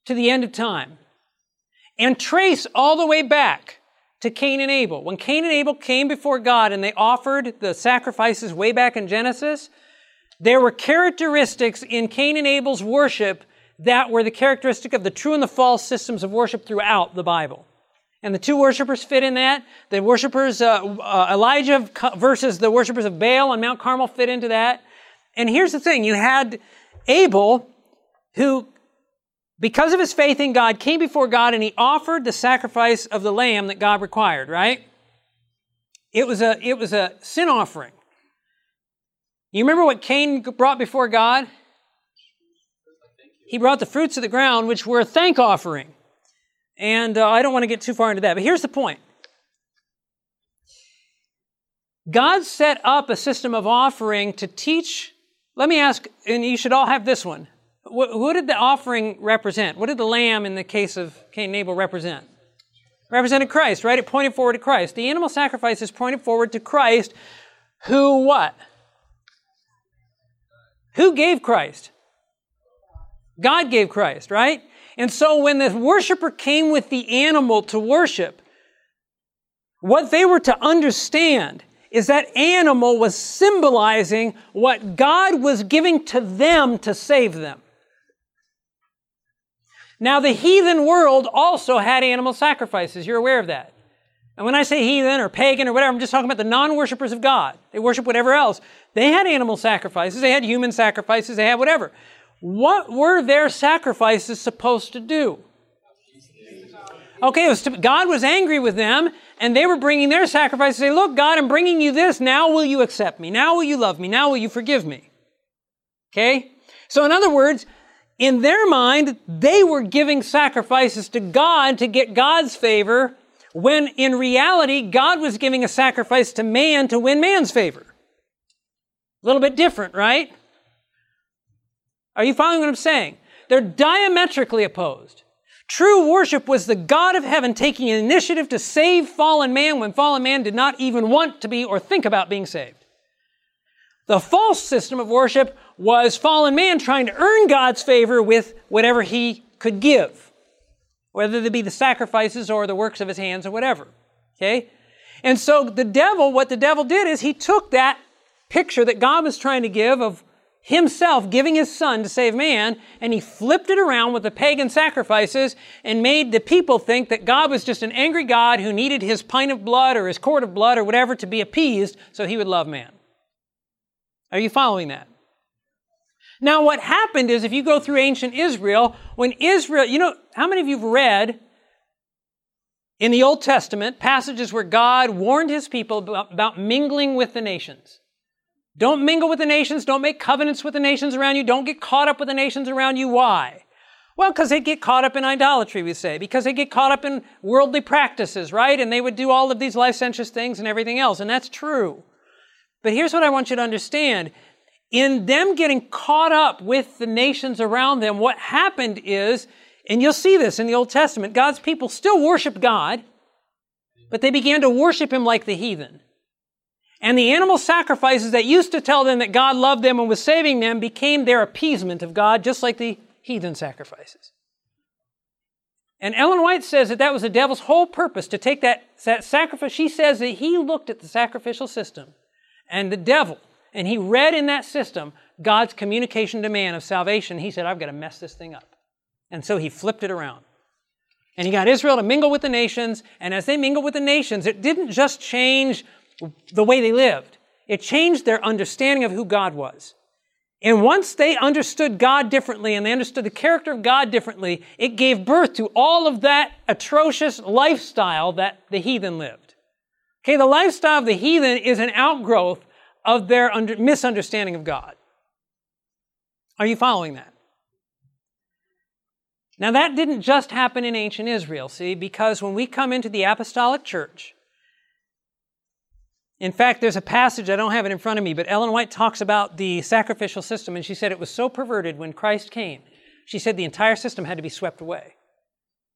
to the end of time and trace all the way back to Cain and Abel. When Cain and Abel came before God and they offered the sacrifices way back in Genesis, there were characteristics in Cain and Abel's worship that were the characteristic of the true and the false systems of worship throughout the Bible. And the two worshipers fit in that. The worshipers, uh, uh, Elijah versus the worshipers of Baal on Mount Carmel fit into that. And here's the thing you had Abel, who, because of his faith in God, came before God and he offered the sacrifice of the lamb that God required, right? It was a, it was a sin offering. You remember what Cain brought before God? He brought the fruits of the ground, which were a thank offering. And uh, I don't want to get too far into that, but here's the point God set up a system of offering to teach. Let me ask, and you should all have this one. What, did the offering represent? What did the lamb in the case of Cain and Abel represent? Represented Christ, right? It pointed forward to Christ. The animal sacrifices pointed forward to Christ, who what? Who gave Christ? God gave Christ, right? And so when the worshiper came with the animal to worship, what they were to understand is that animal was symbolizing what God was giving to them to save them. Now, the heathen world also had animal sacrifices. You're aware of that. And when I say heathen or pagan or whatever, I'm just talking about the non worshippers of God. They worship whatever else. They had animal sacrifices, they had human sacrifices, they had whatever. What were their sacrifices supposed to do? Okay, was to, God was angry with them, and they were bringing their sacrifices. Say, look, God, I'm bringing you this. Now will you accept me? Now will you love me? Now will you forgive me? Okay? So, in other words, in their mind, they were giving sacrifices to God to get God's favor, when in reality, God was giving a sacrifice to man to win man's favor. A little bit different, right? Are you following what I'm saying? They're diametrically opposed. True worship was the God of heaven taking an initiative to save fallen man when fallen man did not even want to be or think about being saved. The false system of worship was fallen man trying to earn God's favor with whatever he could give, whether they be the sacrifices or the works of his hands or whatever. Okay? And so the devil, what the devil did is he took that picture that God was trying to give of himself giving his son to save man, and he flipped it around with the pagan sacrifices and made the people think that God was just an angry God who needed his pint of blood or his quart of blood or whatever to be appeased so he would love man. Are you following that? Now, what happened is if you go through ancient Israel, when Israel, you know, how many of you have read in the Old Testament passages where God warned his people about, about mingling with the nations? Don't mingle with the nations. Don't make covenants with the nations around you. Don't get caught up with the nations around you. Why? Well, because they get caught up in idolatry, we say, because they get caught up in worldly practices, right? And they would do all of these licentious things and everything else, and that's true. But here's what I want you to understand. In them getting caught up with the nations around them, what happened is, and you'll see this in the Old Testament, God's people still worship God, but they began to worship Him like the heathen. And the animal sacrifices that used to tell them that God loved them and was saving them became their appeasement of God, just like the heathen sacrifices. And Ellen White says that that was the devil's whole purpose to take that, that sacrifice. She says that he looked at the sacrificial system and the devil, and he read in that system God's communication to man of salvation. He said, I've got to mess this thing up. And so he flipped it around. And he got Israel to mingle with the nations, and as they mingled with the nations, it didn't just change the way they lived. It changed their understanding of who God was. And once they understood God differently and they understood the character of God differently, it gave birth to all of that atrocious lifestyle that the heathen lived. Okay, the lifestyle of the heathen is an outgrowth of their under, misunderstanding of God. Are you following that? Now, that didn't just happen in ancient Israel, see, because when we come into the apostolic church, in fact, there's a passage, I don't have it in front of me, but Ellen White talks about the sacrificial system, and she said it was so perverted when Christ came. She said the entire system had to be swept away.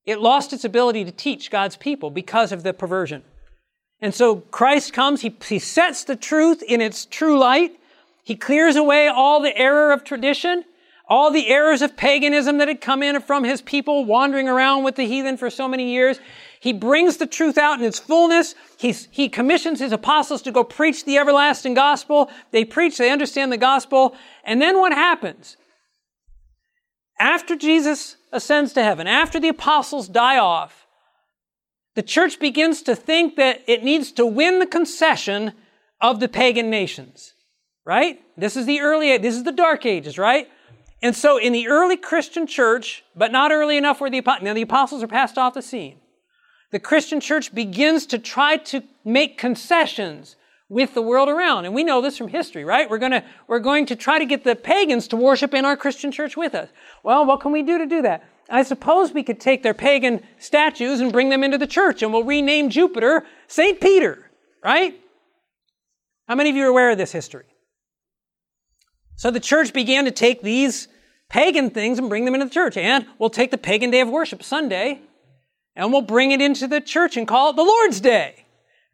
It lost its ability to teach God's people because of the perversion. And so Christ comes, he, he sets the truth in its true light, he clears away all the error of tradition, all the errors of paganism that had come in from his people wandering around with the heathen for so many years. He brings the truth out in its fullness. He's, he commissions his apostles to go preach the everlasting gospel. They preach, they understand the gospel. And then what happens? After Jesus ascends to heaven, after the apostles die off, the church begins to think that it needs to win the concession of the pagan nations. Right? This is the early, this is the dark ages, right? And so in the early Christian church, but not early enough where the, now the apostles are passed off the scene the Christian church begins to try to make concessions with the world around. And we know this from history, right? We're, gonna, we're going to try to get the pagans to worship in our Christian church with us. Well, what can we do to do that? I suppose we could take their pagan statues and bring them into the church and we'll rename Jupiter St. Peter, right? How many of you are aware of this history? So the church began to take these pagan things and bring them into the church. And we'll take the pagan day of worship, Sunday, and we'll bring it into the church and call it the Lord's Day,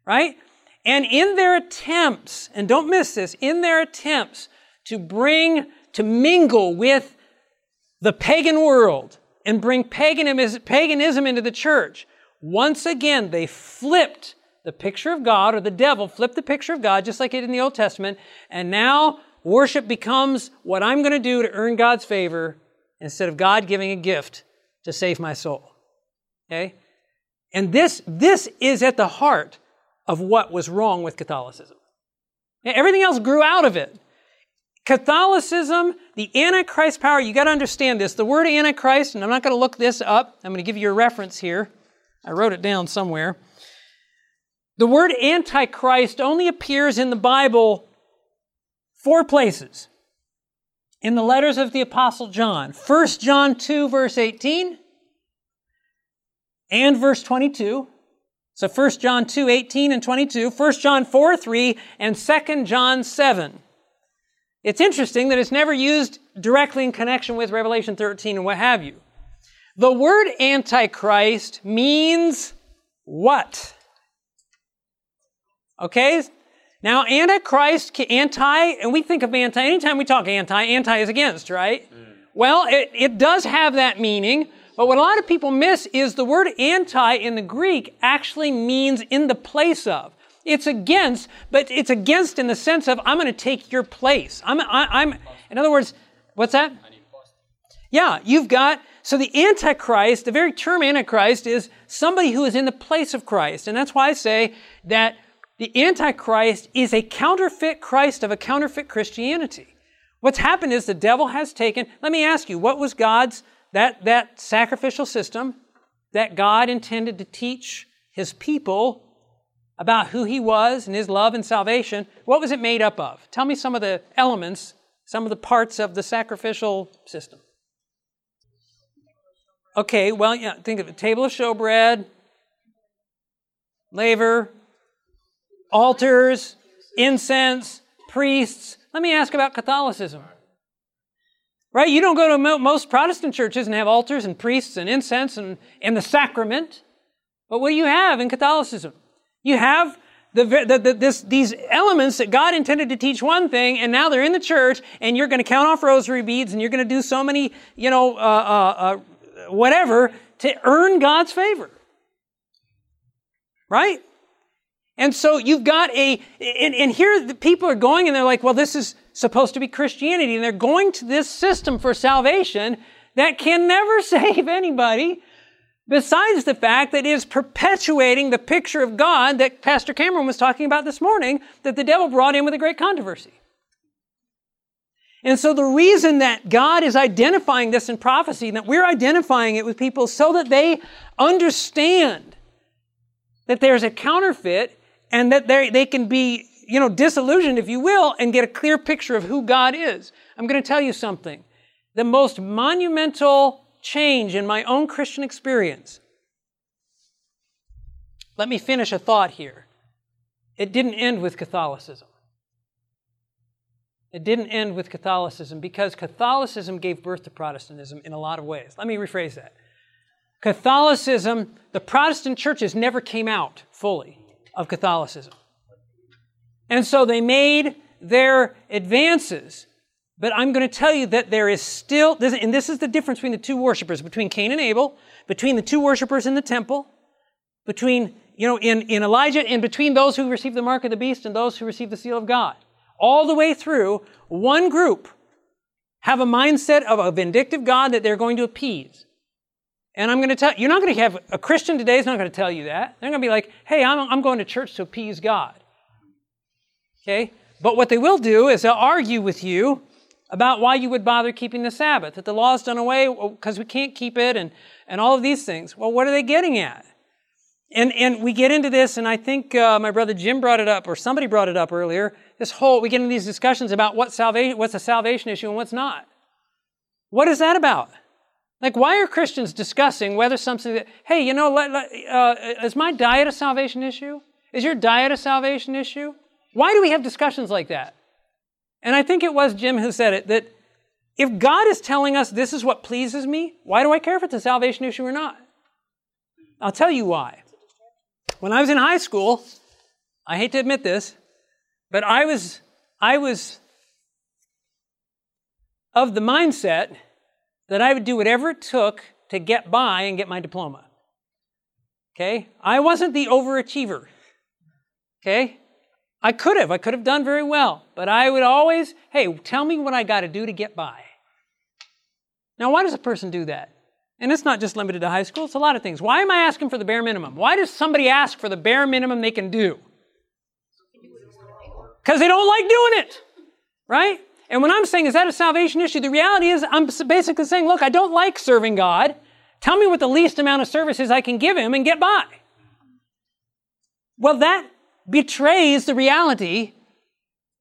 right? And in their attempts, and don't miss this, in their attempts to bring, to mingle with the pagan world and bring paganism into the church, once again, they flipped the picture of God, or the devil flipped the picture of God, just like it in the Old Testament, and now worship becomes what I'm going to do to earn God's favor instead of God giving a gift to save my soul. Okay? And this, this is at the heart of what was wrong with Catholicism. Everything else grew out of it. Catholicism, the Antichrist power, you got to understand this. The word Antichrist, and I'm not going to look this up, I'm going to give you a reference here. I wrote it down somewhere. The word Antichrist only appears in the Bible four places. In the letters of the Apostle John 1 John 2, verse 18, and verse 22. So 1 John 2, 18 and 22, 1 John 4, 3, and 2 John 7. It's interesting that it's never used directly in connection with Revelation 13 and what have you. The word Antichrist means what? Okay? Now, Antichrist, anti, and we think of anti, anytime we talk anti, anti is against, right? Mm. Well, it, it does have that meaning, But what a lot of people miss is the word anti in the Greek actually means in the place of. It's against, but it's against in the sense of I'm going to take your place. I'm, I, am in other words, what's that? Yeah, you've got, so the Antichrist, the very term Antichrist is somebody who is in the place of Christ. And that's why I say that the Antichrist is a counterfeit Christ of a counterfeit Christianity. What's happened is the devil has taken, let me ask you, what was God's, that, that sacrificial system that God intended to teach his people about who he was and his love and salvation, what was it made up of? Tell me some of the elements, some of the parts of the sacrificial system. Okay, well, yeah, think of it. Table of showbread, laver, altars, incense, priests. Let me ask about Catholicism. Right? You don't go to most Protestant churches and have altars and priests and incense and, and the sacrament. But what do you have in Catholicism? You have the, the, the, this, these elements that God intended to teach one thing, and now they're in the church, and you're going to count off rosary beads, and you're going to do so many, you know, uh, uh, uh, whatever to earn God's favor. Right? And so you've got a, and, and here the people are going and they're like, well, this is supposed to be Christianity. And they're going to this system for salvation that can never save anybody besides the fact that it is perpetuating the picture of God that Pastor Cameron was talking about this morning that the devil brought in with a great controversy. And so the reason that God is identifying this in prophecy, and that we're identifying it with people so that they understand that there's a counterfeit and that they can be, you know, disillusioned, if you will, and get a clear picture of who God is. I'm going to tell you something. The most monumental change in my own Christian experience. Let me finish a thought here. It didn't end with Catholicism. It didn't end with Catholicism because Catholicism gave birth to Protestantism in a lot of ways. Let me rephrase that. Catholicism, the Protestant churches never came out fully of Catholicism. And so they made their advances but I'm going to tell you that there is still, and this is the difference between the two worshipers, between Cain and Abel, between the two worshipers in the temple, between, you know, in, in Elijah, and between those who receive the mark of the beast and those who receive the seal of God. All the way through, one group have a mindset of a vindictive God that they're going to appease. And I'm going to tell you're not going to have a Christian today is not going to tell you that. They're going to be like, hey, I'm, I'm going to church to appease God. Okay? But what they will do is they'll argue with you about why you would bother keeping the Sabbath, that the law is done away because we can't keep it, and, and all of these things. Well, what are they getting at? And, and we get into this, and I think uh, my brother Jim brought it up, or somebody brought it up earlier. This whole, we get into these discussions about what salvation, what's a salvation issue and what's not. What is that about? Like, why are Christians discussing whether something that, hey, you know, let, let, uh, is my diet a salvation issue? Is your diet a salvation issue? Why do we have discussions like that? And I think it was Jim who said it that if God is telling us this is what pleases me, why do I care if it's a salvation issue or not? I'll tell you why. When I was in high school, I hate to admit this, but I was I was of the mindset that I would do whatever it took to get by and get my diploma. Okay? I wasn't the overachiever. Okay? I could have. I could have done very well. But I would always, hey, tell me what I got to do to get by. Now, why does a person do that? And it's not just limited to high school, it's a lot of things. Why am I asking for the bare minimum? Why does somebody ask for the bare minimum they can do? Because they don't like doing it, right? And when I'm saying, is that a salvation issue? The reality is, I'm basically saying, look, I don't like serving God. Tell me what the least amount of services I can give Him and get by. Well, that betrays the reality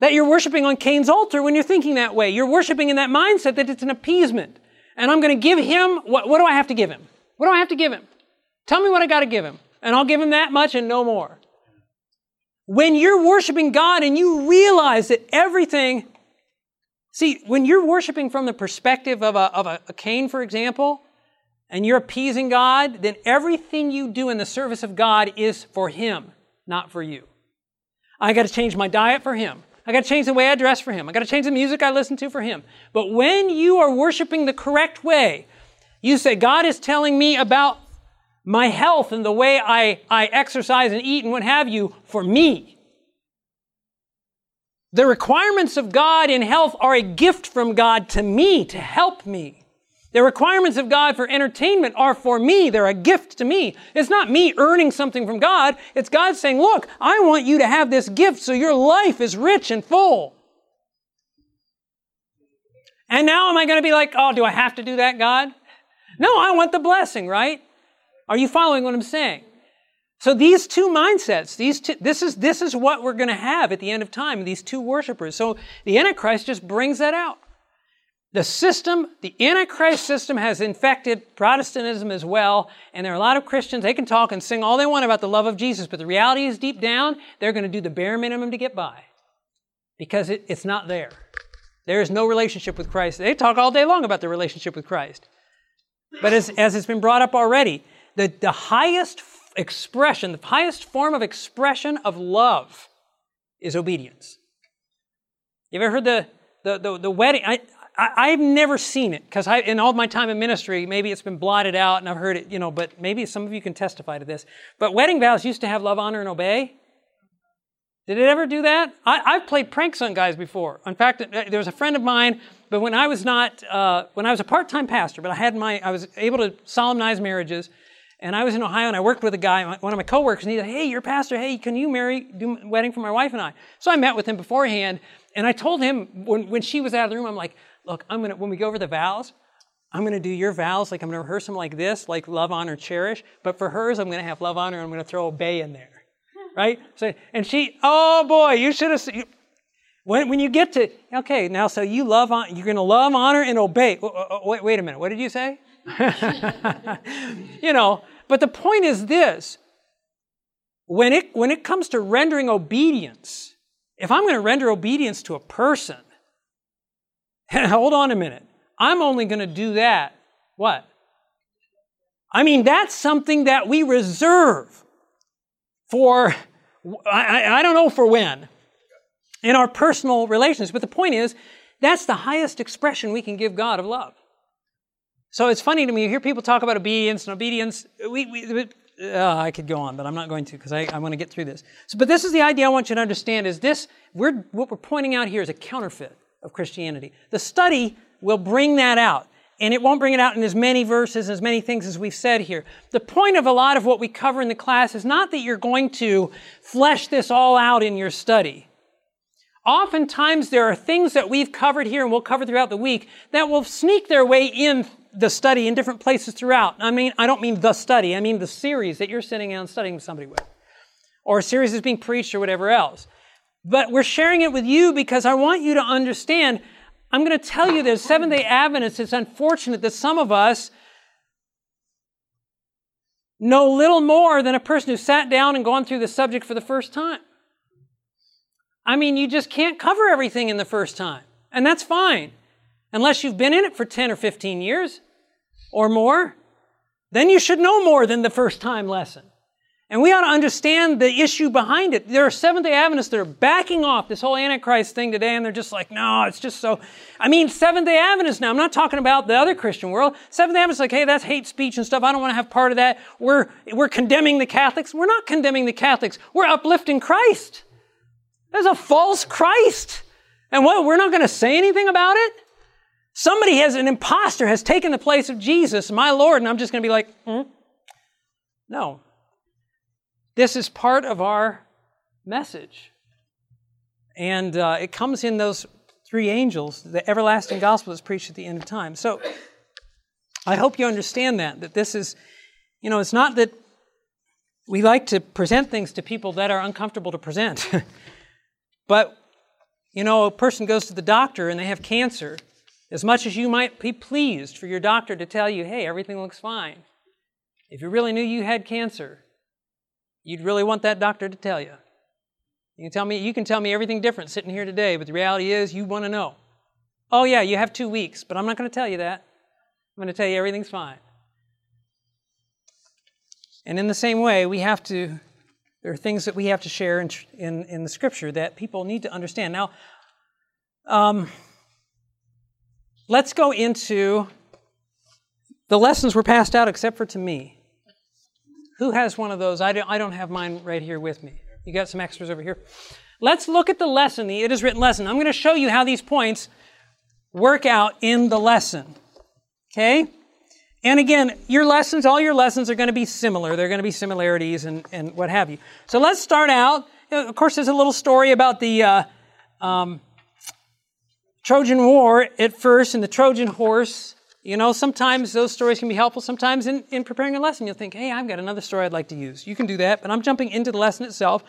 that you're worshiping on Cain's altar when you're thinking that way. You're worshiping in that mindset that it's an appeasement. And I'm going to give him, what, what do I have to give him? What do I have to give him? Tell me what I got to give him. And I'll give him that much and no more. When you're worshiping God and you realize that everything, see, when you're worshiping from the perspective of a, of a, a Cain, for example, and you're appeasing God, then everything you do in the service of God is for Him, not for you. I got to change my diet for Him. I got to change the way I dress for Him. I got to change the music I listen to for Him. But when you are worshiping the correct way, You say, God is telling me about my health and the way I, I exercise and eat and what have you for me. The requirements of God in health are a gift from God to me to help me. The requirements of God for entertainment are for me. They're a gift to me. It's not me earning something from God. It's God saying, look, I want you to have this gift so your life is rich and full. And now am I going to be like, oh, do I have to do that, God? No, I want the blessing, right? Are you following what I'm saying? So these two mindsets, these two, this is this is what we're going to have at the end of time. These two worshipers. So the Antichrist just brings that out. The system, the Antichrist system, has infected Protestantism as well. And there are a lot of Christians. They can talk and sing all they want about the love of Jesus, but the reality is deep down they're going to do the bare minimum to get by because it, it's not there. There is no relationship with Christ. They talk all day long about the relationship with Christ. But as, as it's been brought up already, the, the highest expression, the highest form of expression of love is obedience. You ever heard the, the, the, the wedding? I, I, have never seen it because in all my time in ministry, maybe it's been blotted out and I've heard it, you know, but maybe some of you can testify to this. But wedding vows used to have love, honor, and obey. Did it ever do that? I, have played pranks on guys before. In fact, there was a friend of mine, but when I was not, uh, when I was a part-time pastor, but I had my, I was able to solemnize marriages, and I was in Ohio and I worked with a guy, one of my coworkers, and he said, Hey, you're a pastor. Hey, can you marry, do wedding for my wife and I? So I met with him beforehand, and I told him when, when she was out of the room, I'm like, Look, I'm gonna, when we go over the vows, I'm gonna do your vows, like I'm gonna rehearse them like this, like love, honor, cherish. But for hers, I'm gonna have love, honor, and I'm gonna throw obey in there. Right? So, and she, oh boy, you should have, when, when you get to, okay, now so you love, you're gonna love, honor, and obey. Wait, wait a minute, what did you say? you know, but the point is this when it, when it comes to rendering obedience, if I'm going to render obedience to a person, hold on a minute. I'm only going to do that. What? I mean, that's something that we reserve for, I, I don't know for when, in our personal relations. But the point is, that's the highest expression we can give God of love. So it's funny to me, you hear people talk about obedience and obedience. We, we, uh, I could go on, but I'm not going to because I, I want to get through this. So, but this is the idea I want you to understand is this, we're, what we're pointing out here is a counterfeit of Christianity. The study will bring that out. And it won't bring it out in as many verses, as many things as we've said here. The point of a lot of what we cover in the class is not that you're going to flesh this all out in your study. Oftentimes there are things that we've covered here and we'll cover throughout the week that will sneak their way in the study in different places throughout. I mean, I don't mean the study, I mean the series that you're sitting down studying with somebody with, or a series that's being preached or whatever else. But we're sharing it with you because I want you to understand. I'm going to tell you that Seventh day Adventists, it's unfortunate that some of us know little more than a person who sat down and gone through the subject for the first time. I mean, you just can't cover everything in the first time, and that's fine unless you've been in it for 10 or 15 years or more, then you should know more than the first time lesson. And we ought to understand the issue behind it. There are Seventh day Adventists that are backing off this whole Antichrist thing today, and they're just like, no, it's just so. I mean, Seventh day Adventists now, I'm not talking about the other Christian world. Seventh day Adventists like, hey, that's hate speech and stuff. I don't want to have part of that. We're, we're condemning the Catholics. We're not condemning the Catholics. We're uplifting Christ. There's a false Christ. And what, we're not going to say anything about it? Somebody has, an impostor has taken the place of Jesus, my Lord, and I'm just going to be like, hmm? no. This is part of our message. And uh, it comes in those three angels, the everlasting gospel is preached at the end of time. So I hope you understand that, that this is, you know, it's not that we like to present things to people that are uncomfortable to present. but, you know, a person goes to the doctor and they have cancer as much as you might be pleased for your doctor to tell you, hey, everything looks fine, if you really knew you had cancer, you'd really want that doctor to tell you. You can tell me, you can tell me everything different sitting here today, but the reality is you want to know. Oh, yeah, you have two weeks, but I'm not going to tell you that. I'm going to tell you everything's fine. And in the same way, we have to, there are things that we have to share in, in, in the scripture that people need to understand. Now, um, Let's go into the lessons were passed out except for to me. Who has one of those? I don't, I don't have mine right here with me. You got some extras over here? Let's look at the lesson, the It Is Written lesson. I'm going to show you how these points work out in the lesson. Okay? And again, your lessons, all your lessons are going to be similar. They're going to be similarities and, and what have you. So let's start out. Of course, there's a little story about the uh, um, Trojan War at first and the Trojan horse. You know, sometimes those stories can be helpful. Sometimes in, in preparing a lesson, you'll think, hey, I've got another story I'd like to use. You can do that, but I'm jumping into the lesson itself.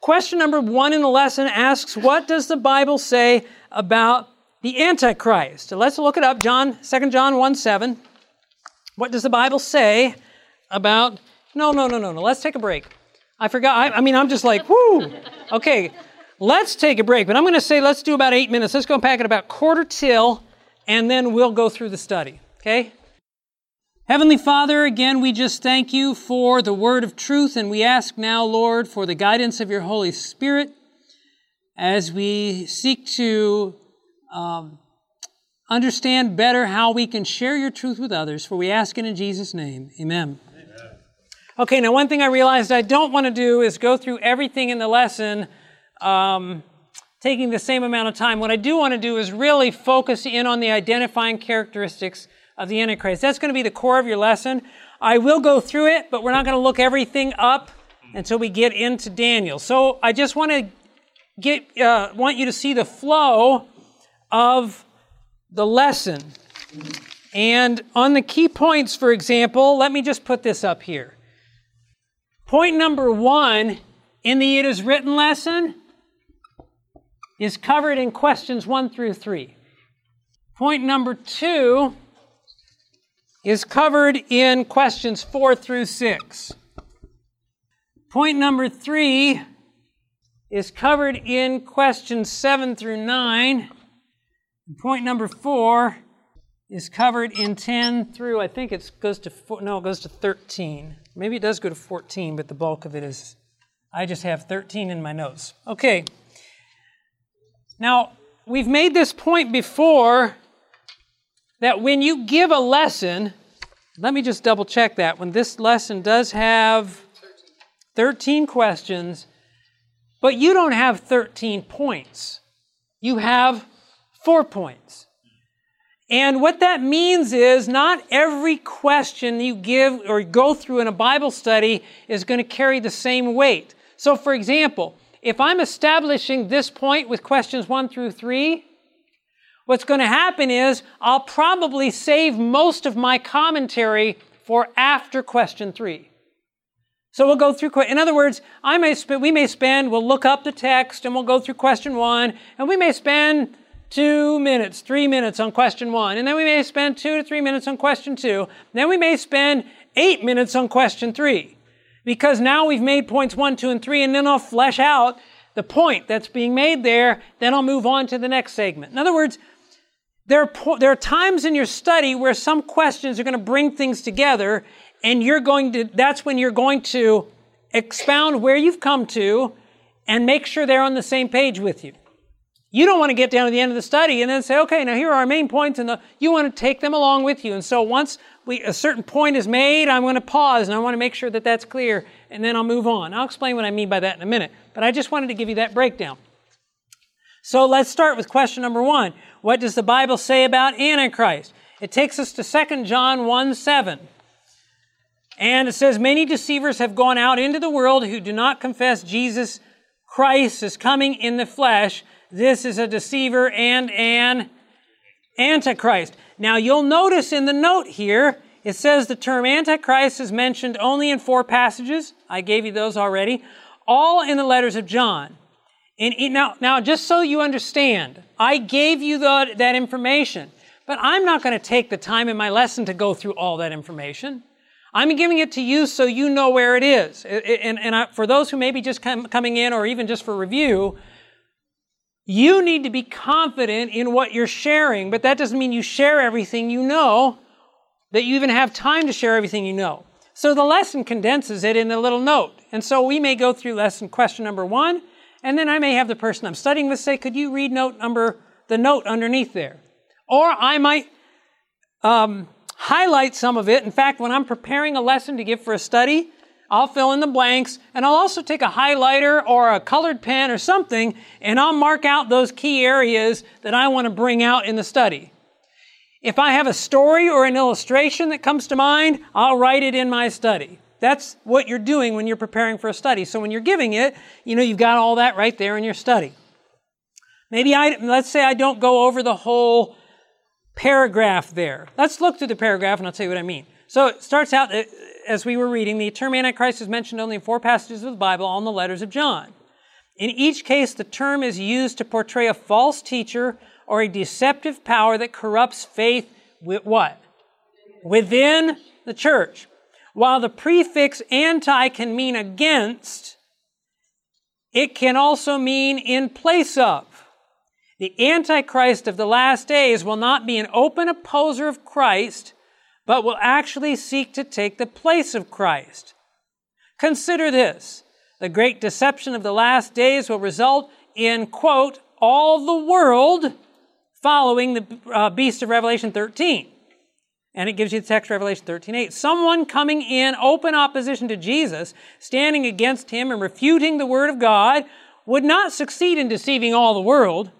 Question number one in the lesson asks, what does the Bible say about the Antichrist? So let's look it up. John, 2 John 1 7. What does the Bible say about? No, no, no, no, no. Let's take a break. I forgot. I, I mean, I'm just like, whoo. Okay, let's take a break. But I'm going to say let's do about eight minutes. Let's go back at about quarter till, and then we'll go through the study. Okay? Heavenly Father, again, we just thank you for the word of truth, and we ask now, Lord, for the guidance of your Holy Spirit as we seek to um, understand better how we can share your truth with others, for we ask it in Jesus' name. Amen. Amen. Okay, now one thing I realized I don't want to do is go through everything in the lesson um, taking the same amount of time. What I do want to do is really focus in on the identifying characteristics of the Antichrist. That's going to be the core of your lesson. I will go through it, but we're not going to look everything up until we get into Daniel. So I just want to get uh, want you to see the flow of the lesson. And on the key points, for example, let me just put this up here. Point number one in the It Is Written lesson is covered in questions one through three. Point number two is covered in questions four through six. Point number three is covered in questions seven through nine. Point number four is covered in 10 through, I think it goes to, four, no, it goes to 13. Maybe it does go to 14, but the bulk of it is, I just have 13 in my notes. Okay. Now, we've made this point before that when you give a lesson, let me just double check that. When this lesson does have 13 questions, but you don't have 13 points. You have four points. And what that means is not every question you give or go through in a Bible study is going to carry the same weight. So, for example, if I'm establishing this point with questions one through three, what's going to happen is I'll probably save most of my commentary for after question three. So we'll go through, in other words, I may sp- we may spend, we'll look up the text and we'll go through question one, and we may spend two minutes, three minutes on question one, and then we may spend two to three minutes on question two, then we may spend eight minutes on question three. Because now we've made points one, two, and three, and then I'll flesh out the point that's being made there, then I'll move on to the next segment. In other words, there are, po- there are times in your study where some questions are going to bring things together, and you're going to, that's when you're going to expound where you've come to and make sure they're on the same page with you. You don't want to get down to the end of the study and then say, okay, now here are our main points, and the, you want to take them along with you. And so once we, a certain point is made, I'm going to pause and I want to make sure that that's clear, and then I'll move on. I'll explain what I mean by that in a minute, but I just wanted to give you that breakdown. So let's start with question number one. What does the Bible say about Antichrist? It takes us to 2 John 1 7. And it says, Many deceivers have gone out into the world who do not confess Jesus Christ is coming in the flesh. This is a deceiver and an antichrist. Now you'll notice in the note here, it says the term antichrist is mentioned only in four passages. I gave you those already. All in the letters of John. And now, now, just so you understand, I gave you the, that information, but I'm not going to take the time in my lesson to go through all that information. I'm giving it to you so you know where it is. And, and I, for those who may be just come, coming in or even just for review, you need to be confident in what you're sharing, but that doesn't mean you share everything you know, that you even have time to share everything you know. So the lesson condenses it in a little note. And so we may go through lesson question number one, and then I may have the person I'm studying with say, could you read note number, the note underneath there? Or I might um, highlight some of it. In fact, when I'm preparing a lesson to give for a study, I'll fill in the blanks and I'll also take a highlighter or a colored pen or something and I'll mark out those key areas that I want to bring out in the study. If I have a story or an illustration that comes to mind, I'll write it in my study. That's what you're doing when you're preparing for a study. So when you're giving it, you know, you've got all that right there in your study. Maybe I, let's say I don't go over the whole paragraph there. Let's look through the paragraph and I'll tell you what I mean. So it starts out, as we were reading, the term Antichrist is mentioned only in four passages of the Bible, all in the letters of John. In each case, the term is used to portray a false teacher or a deceptive power that corrupts faith with what? Within the church. While the prefix anti can mean against, it can also mean in place of. The Antichrist of the last days will not be an open opposer of Christ, but will actually seek to take the place of Christ. Consider this. The great deception of the last days will result in, quote, all the world following the uh, beast of Revelation 13. And it gives you the text Revelation 13 8. Someone coming in open opposition to Jesus, standing against him and refuting the word of God, would not succeed in deceiving all the world.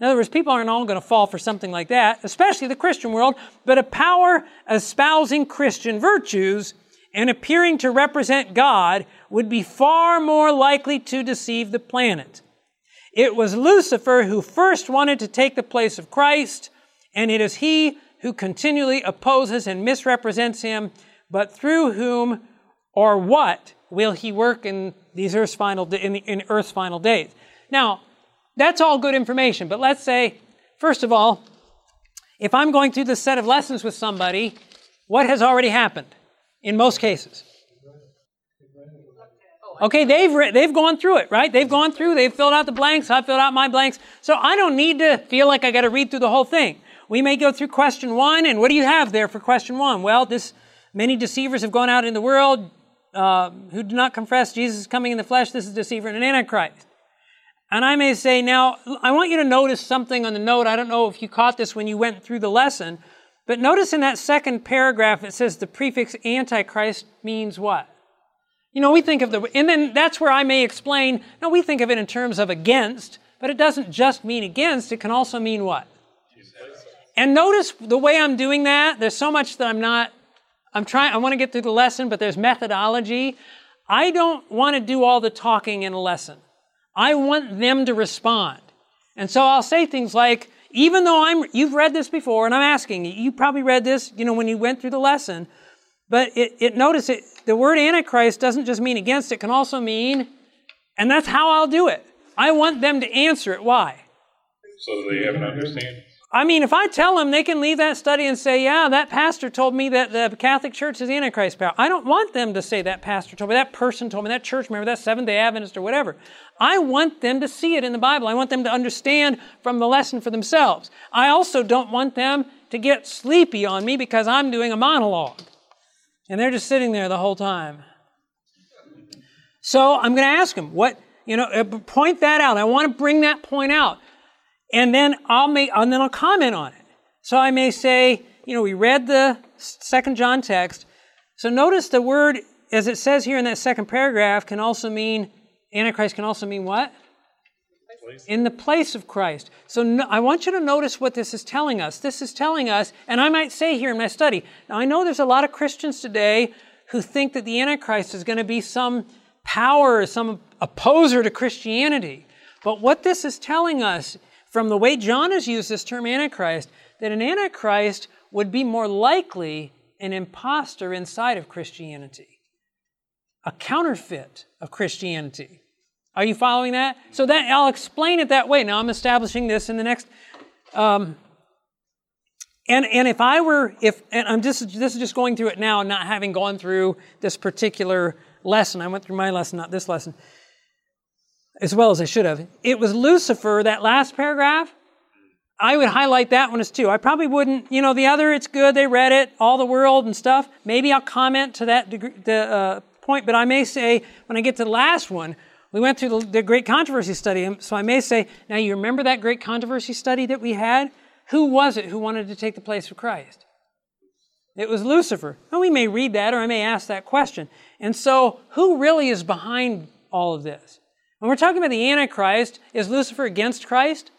In other words, people aren't all going to fall for something like that, especially the Christian world, but a power espousing Christian virtues and appearing to represent God would be far more likely to deceive the planet. It was Lucifer who first wanted to take the place of Christ, and it is he who continually opposes and misrepresents him, but through whom or what will he work in these earth's final in, in earth's final days. Now, that's all good information, but let's say, first of all, if I'm going through this set of lessons with somebody, what has already happened in most cases? Okay, they've re- they've gone through it, right? They've gone through, they've filled out the blanks, I've filled out my blanks. So I don't need to feel like I got to read through the whole thing. We may go through question one, and what do you have there for question one? Well, this many deceivers have gone out in the world uh, who do not confess Jesus is coming in the flesh. This is deceiver and an antichrist. And I may say, now, I want you to notice something on the note. I don't know if you caught this when you went through the lesson, but notice in that second paragraph it says the prefix antichrist means what? You know, we think of the, and then that's where I may explain, no, we think of it in terms of against, but it doesn't just mean against, it can also mean what? And notice the way I'm doing that, there's so much that I'm not, I'm trying, I want to get through the lesson, but there's methodology. I don't want to do all the talking in a lesson. I want them to respond. And so I'll say things like, even though I'm, you've read this before, and I'm asking you, you probably read this, you know, when you went through the lesson, but it, it notice it, the word Antichrist doesn't just mean against, it can also mean, and that's how I'll do it. I want them to answer it. Why? So they have an understanding. I mean, if I tell them, they can leave that study and say, yeah, that pastor told me that the Catholic Church is the Antichrist power. I don't want them to say that pastor told me, that person told me, that church member, that Seventh day Adventist or whatever. I want them to see it in the Bible. I want them to understand from the lesson for themselves. I also don't want them to get sleepy on me because I'm doing a monologue. And they're just sitting there the whole time. So I'm going to ask them, what, you know, uh, point that out. I want to bring that point out. And then I'll make, and then I'll comment on it. So I may say, you know, we read the second John text. So notice the word, as it says here in that second paragraph, can also mean, Antichrist can also mean what? in the place of Christ. So no, I want you to notice what this is telling us. This is telling us, and I might say here in my study, now I know there's a lot of Christians today who think that the Antichrist is going to be some power, some opposer to Christianity. But what this is telling us, from the way John has used this term Antichrist, that an Antichrist would be more likely an impostor inside of Christianity, a counterfeit of Christianity. Are you following that? So that I'll explain it that way. Now I'm establishing this in the next. Um, and and if I were if and I'm just this is just going through it now, not having gone through this particular lesson. I went through my lesson, not this lesson, as well as I should have. It was Lucifer that last paragraph. I would highlight that one as too. I probably wouldn't, you know, the other, it's good, they read it, all the world and stuff. Maybe I'll comment to that degree, the, uh, point, but I may say, when I get to the last one, we went through the, the great controversy study, so I may say, now you remember that great controversy study that we had? Who was it who wanted to take the place of Christ? It was Lucifer. And we may read that or I may ask that question. And so, who really is behind all of this? When we're talking about the Antichrist, is Lucifer against Christ?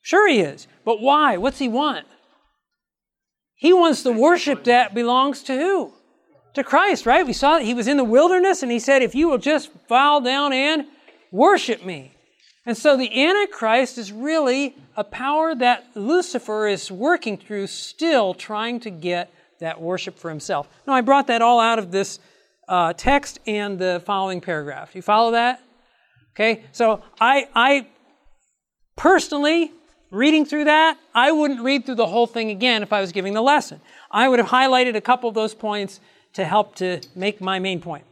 Sure, he is. But why? What's he want? He wants the worship that belongs to who? To Christ, right? We saw that he was in the wilderness and he said, If you will just bow down and worship me. And so the Antichrist is really a power that Lucifer is working through, still trying to get that worship for himself. Now, I brought that all out of this uh, text and the following paragraph. You follow that? Okay, so I, I personally, reading through that, I wouldn't read through the whole thing again if I was giving the lesson. I would have highlighted a couple of those points to help to make my main point.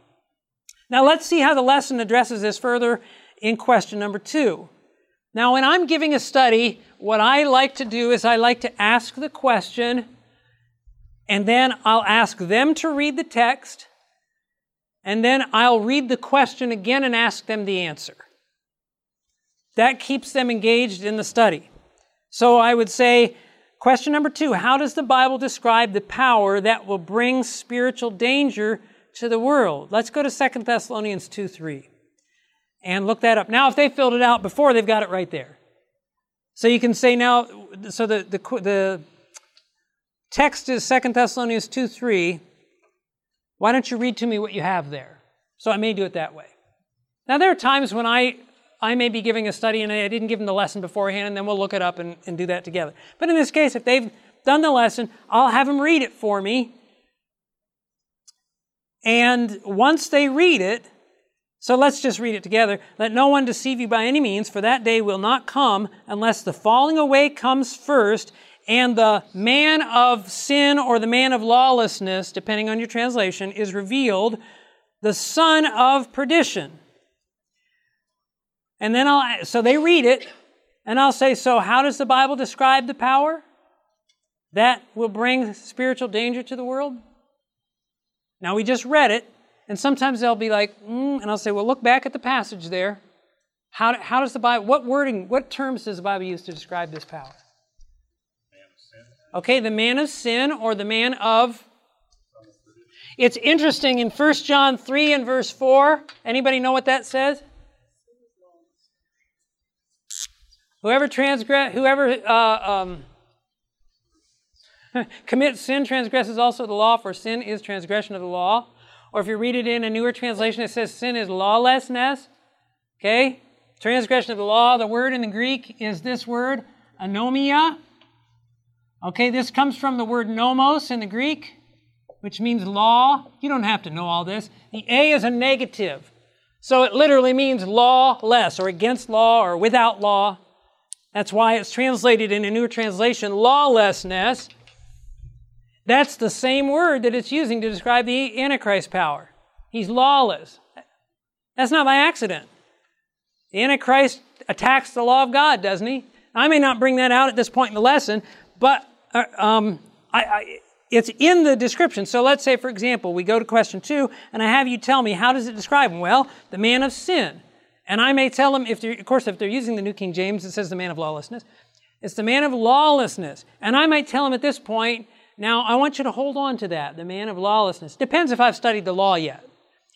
Now, let's see how the lesson addresses this further in question number two. Now, when I'm giving a study, what I like to do is I like to ask the question and then I'll ask them to read the text, and then I'll read the question again and ask them the answer. That keeps them engaged in the study. So I would say, question number two How does the Bible describe the power that will bring spiritual danger to the world? Let's go to 2 Thessalonians 2 3 and look that up. Now, if they filled it out before, they've got it right there. So you can say now, so the, the, the Text is 2 Thessalonians 2 3. Why don't you read to me what you have there? So I may do it that way. Now, there are times when I, I may be giving a study and I didn't give them the lesson beforehand, and then we'll look it up and, and do that together. But in this case, if they've done the lesson, I'll have them read it for me. And once they read it, so let's just read it together. Let no one deceive you by any means, for that day will not come unless the falling away comes first and the man of sin or the man of lawlessness, depending on your translation, is revealed, the son of perdition. And then I'll, so they read it, and I'll say, so how does the Bible describe the power that will bring spiritual danger to the world? Now we just read it, and sometimes they'll be like, mm, and I'll say, well, look back at the passage there. How, how does the Bible, what wording, what terms does the Bible use to describe this power? Okay, the man of sin or the man of. It's interesting in 1 John 3 and verse 4. Anybody know what that says? Whoever transgress, whoever uh, um, commits sin transgresses also the law, for sin is transgression of the law. Or if you read it in a newer translation, it says sin is lawlessness. Okay? Transgression of the law. The word in the Greek is this word, anomia. Okay, this comes from the word nomos in the Greek, which means law. You don't have to know all this. The A is a negative. So it literally means lawless or against law or without law. That's why it's translated in a newer translation, lawlessness. That's the same word that it's using to describe the Antichrist power. He's lawless. That's not by accident. The Antichrist attacks the law of God, doesn't he? I may not bring that out at this point in the lesson, but um, I, I, it's in the description. So let's say, for example, we go to question two, and I have you tell me how does it describe him? Well, the man of sin. And I may tell them, if of course, if they're using the New King James, it says the man of lawlessness. It's the man of lawlessness. And I might tell them at this point, now I want you to hold on to that, the man of lawlessness. Depends if I've studied the law yet.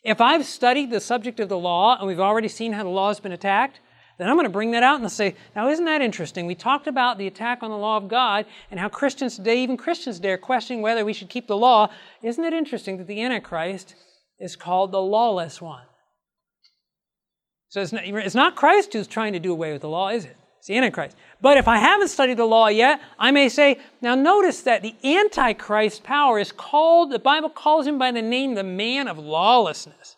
If I've studied the subject of the law and we've already seen how the law has been attacked, then I'm going to bring that out and I'll say, now isn't that interesting? We talked about the attack on the law of God and how Christians today, even Christians today, are questioning whether we should keep the law. Isn't it interesting that the Antichrist is called the lawless one? So it's not, it's not Christ who's trying to do away with the law, is it? It's the Antichrist. But if I haven't studied the law yet, I may say, now notice that the Antichrist power is called, the Bible calls him by the name the man of lawlessness.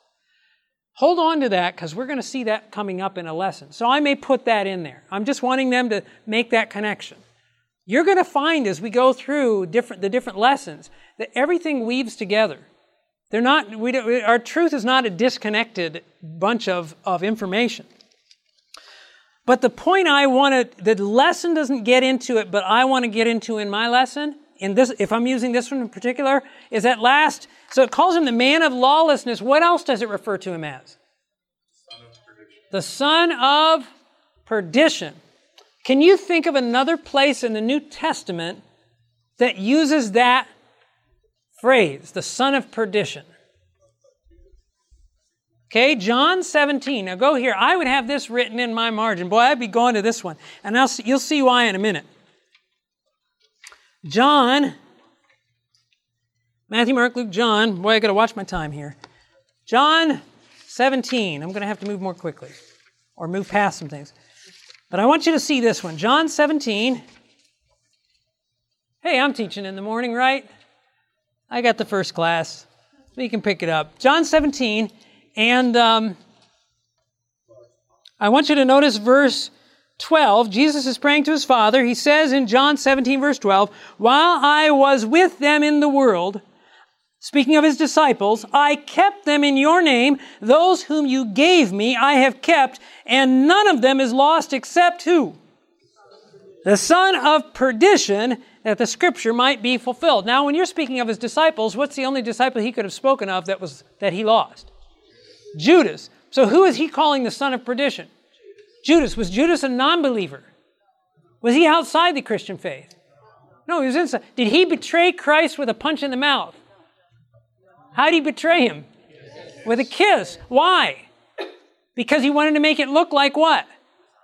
Hold on to that because we're going to see that coming up in a lesson. So I may put that in there. I'm just wanting them to make that connection. You're going to find as we go through different, the different lessons that everything weaves together. They're not, we don't, our truth is not a disconnected bunch of, of information. But the point I want to, the lesson doesn't get into it, but I want to get into in my lesson, in this, if I'm using this one in particular, is at last so it calls him the man of lawlessness. What else does it refer to him as? The son of perdition. Can you think of another place in the New Testament that uses that phrase, the son of perdition. Okay, John 17. Now go here. I would have this written in my margin. Boy, I'd be going to this one. And I'll see, you'll see why in a minute. John, Matthew, Mark, Luke, John. Boy, I got to watch my time here. John 17. I'm going to have to move more quickly or move past some things. But I want you to see this one. John 17. Hey, I'm teaching in the morning, right? I got the first class. So you can pick it up. John 17. And um, I want you to notice verse 12. Jesus is praying to his Father. He says in John 17, verse 12, While I was with them in the world, speaking of his disciples, I kept them in your name. Those whom you gave me, I have kept, and none of them is lost except who? The son of perdition, that the scripture might be fulfilled. Now, when you're speaking of his disciples, what's the only disciple he could have spoken of that was that he lost? Judas. So who is he calling the son of perdition? Judas. Was Judas a non believer? Was he outside the Christian faith? No, he was inside. Did he betray Christ with a punch in the mouth? How did he betray him? With a kiss. Why? Because he wanted to make it look like what?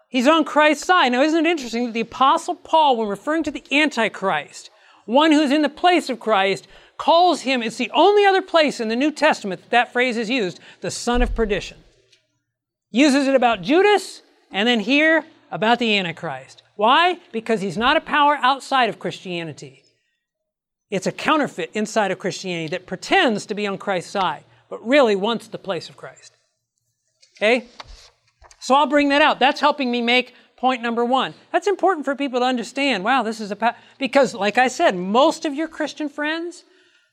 He's on Christ's side. Now, isn't it interesting that the Apostle Paul, when referring to the Antichrist, one who's in the place of Christ, calls him, it's the only other place in the New Testament that, that phrase is used, the son of perdition. Uses it about Judas, and then here about the Antichrist. Why? Because he's not a power outside of Christianity. It's a counterfeit inside of Christianity that pretends to be on Christ's side, but really wants the place of Christ. Okay? So I'll bring that out. That's helping me make point number one. That's important for people to understand. Wow, this is a. Because, like I said, most of your Christian friends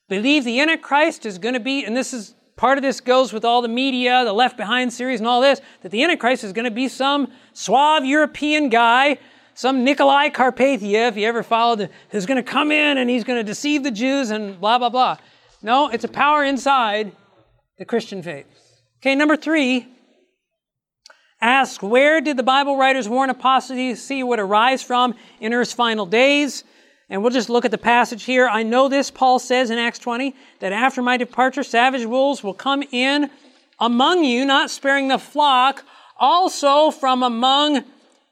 believe the Antichrist is going to be, and this is part of this goes with all the media, the Left Behind series, and all this, that the Antichrist is going to be some suave European guy, some Nicolae Carpathia, if you ever followed, who's going to come in and he's going to deceive the Jews and blah, blah, blah. No, it's a power inside the Christian faith. Okay, number three, ask where did the Bible writers warn apostasy would arise from in Earth's final days? And we'll just look at the passage here. I know this, Paul says in Acts 20, that after my departure, savage wolves will come in among you, not sparing the flock, also from among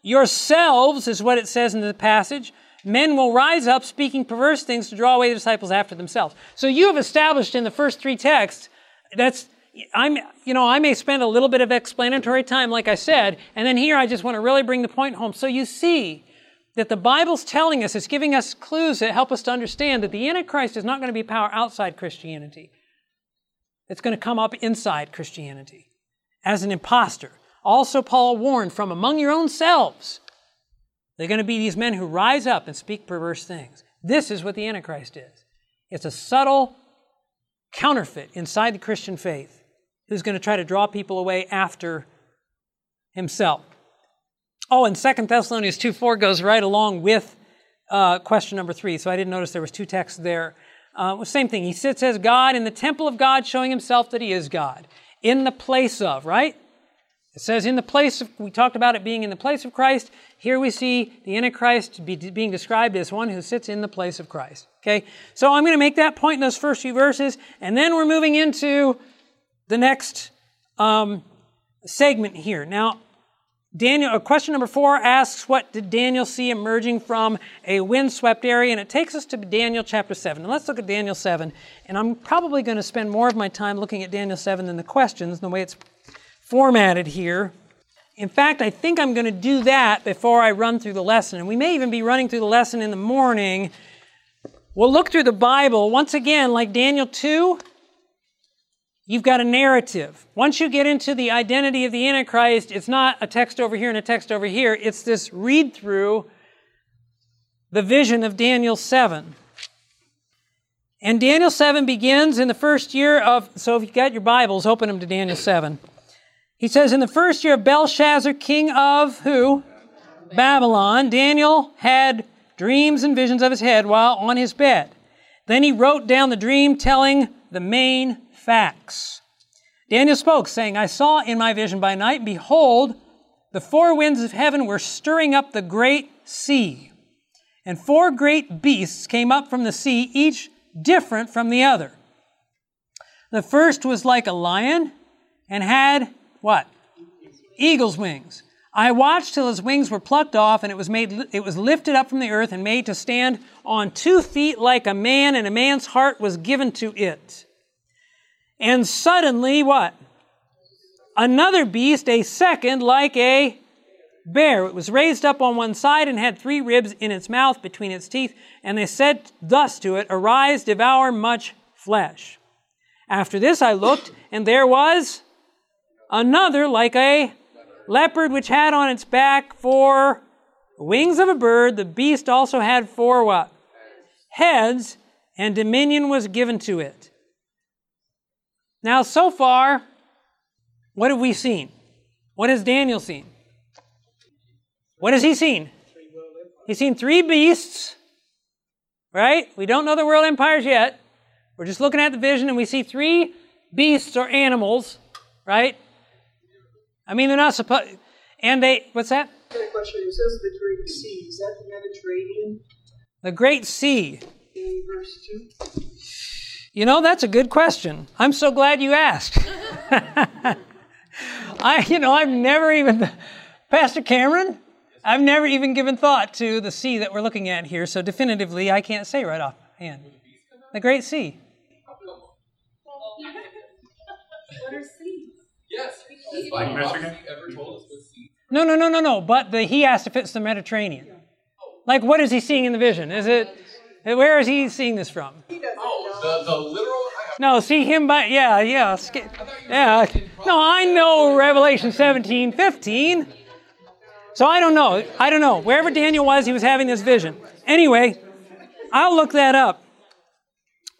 yourselves, is what it says in the passage. Men will rise up speaking perverse things to draw away the disciples after themselves. So you have established in the first three texts, that's, I'm, you know, I may spend a little bit of explanatory time, like I said, and then here I just want to really bring the point home. So you see, that the Bible's telling us, it's giving us clues that help us to understand that the Antichrist is not going to be power outside Christianity. It's going to come up inside Christianity as an impostor. Also, Paul warned from among your own selves, they're going to be these men who rise up and speak perverse things. This is what the Antichrist is. It's a subtle counterfeit inside the Christian faith who's going to try to draw people away after himself. Oh, and Second Thessalonians 2 4 goes right along with uh, question number three. So I didn't notice there was two texts there. Uh, same thing. He sits as God in the temple of God, showing himself that he is God. In the place of, right? It says in the place of, we talked about it being in the place of Christ. Here we see the Antichrist be, being described as one who sits in the place of Christ. Okay? So I'm going to make that point in those first few verses, and then we're moving into the next um, segment here. Now, Daniel, uh, question number four asks, What did Daniel see emerging from a windswept area? And it takes us to Daniel chapter 7. And let's look at Daniel 7. And I'm probably going to spend more of my time looking at Daniel 7 than the questions, the way it's formatted here. In fact, I think I'm going to do that before I run through the lesson. And we may even be running through the lesson in the morning. We'll look through the Bible. Once again, like Daniel 2, You've got a narrative. Once you get into the identity of the Antichrist, it's not a text over here and a text over here. It's this read through the vision of Daniel 7. And Daniel 7 begins in the first year of, so if you've got your Bibles, open them to Daniel 7. He says, In the first year of Belshazzar, king of who? Babylon, Daniel had dreams and visions of his head while on his bed. Then he wrote down the dream telling the main facts. Daniel spoke, saying, I saw in my vision by night, behold, the four winds of heaven were stirring up the great sea. And four great beasts came up from the sea, each different from the other. The first was like a lion and had what? Eagle's wings. I watched till his wings were plucked off, and it was made it was lifted up from the earth and made to stand on two feet like a man, and a man's heart was given to it. And suddenly, what? Another beast, a second, like a bear. It was raised up on one side and had three ribs in its mouth between its teeth. And they said thus to it, Arise, devour much flesh. After this I looked, and there was another like a leopard, which had on its back four wings of a bird. The beast also had four what? Heads, and dominion was given to it. Now, so far, what have we seen? What has Daniel seen? What has he seen? He's seen three beasts, right? We don't know the world empires yet. We're just looking at the vision and we see three beasts or animals, right? I mean, they're not supposed. And they, what's that? Question. It says the Great Sea. Is that the Mediterranean? The Great Sea. In verse 2? You know, that's a good question. I'm so glad you asked. I, you know, I've never even, Pastor Cameron, I've never even given thought to the sea that we're looking at here, so definitively I can't say right offhand. The Great Sea. What are seas? Yes. Like Michigan? Ever told us what sea? No, no, no, no, no. But the, he asked if it's the Mediterranean. Like, what is he seeing in the vision? Is it, where is he seeing this from? Oh, the, the literal. No, see him by, yeah, yeah. sk- Yeah. No, I know Revelation 17, 15. So I don't know. I don't know. Wherever Daniel was, he was having this vision. Anyway, I'll look that up.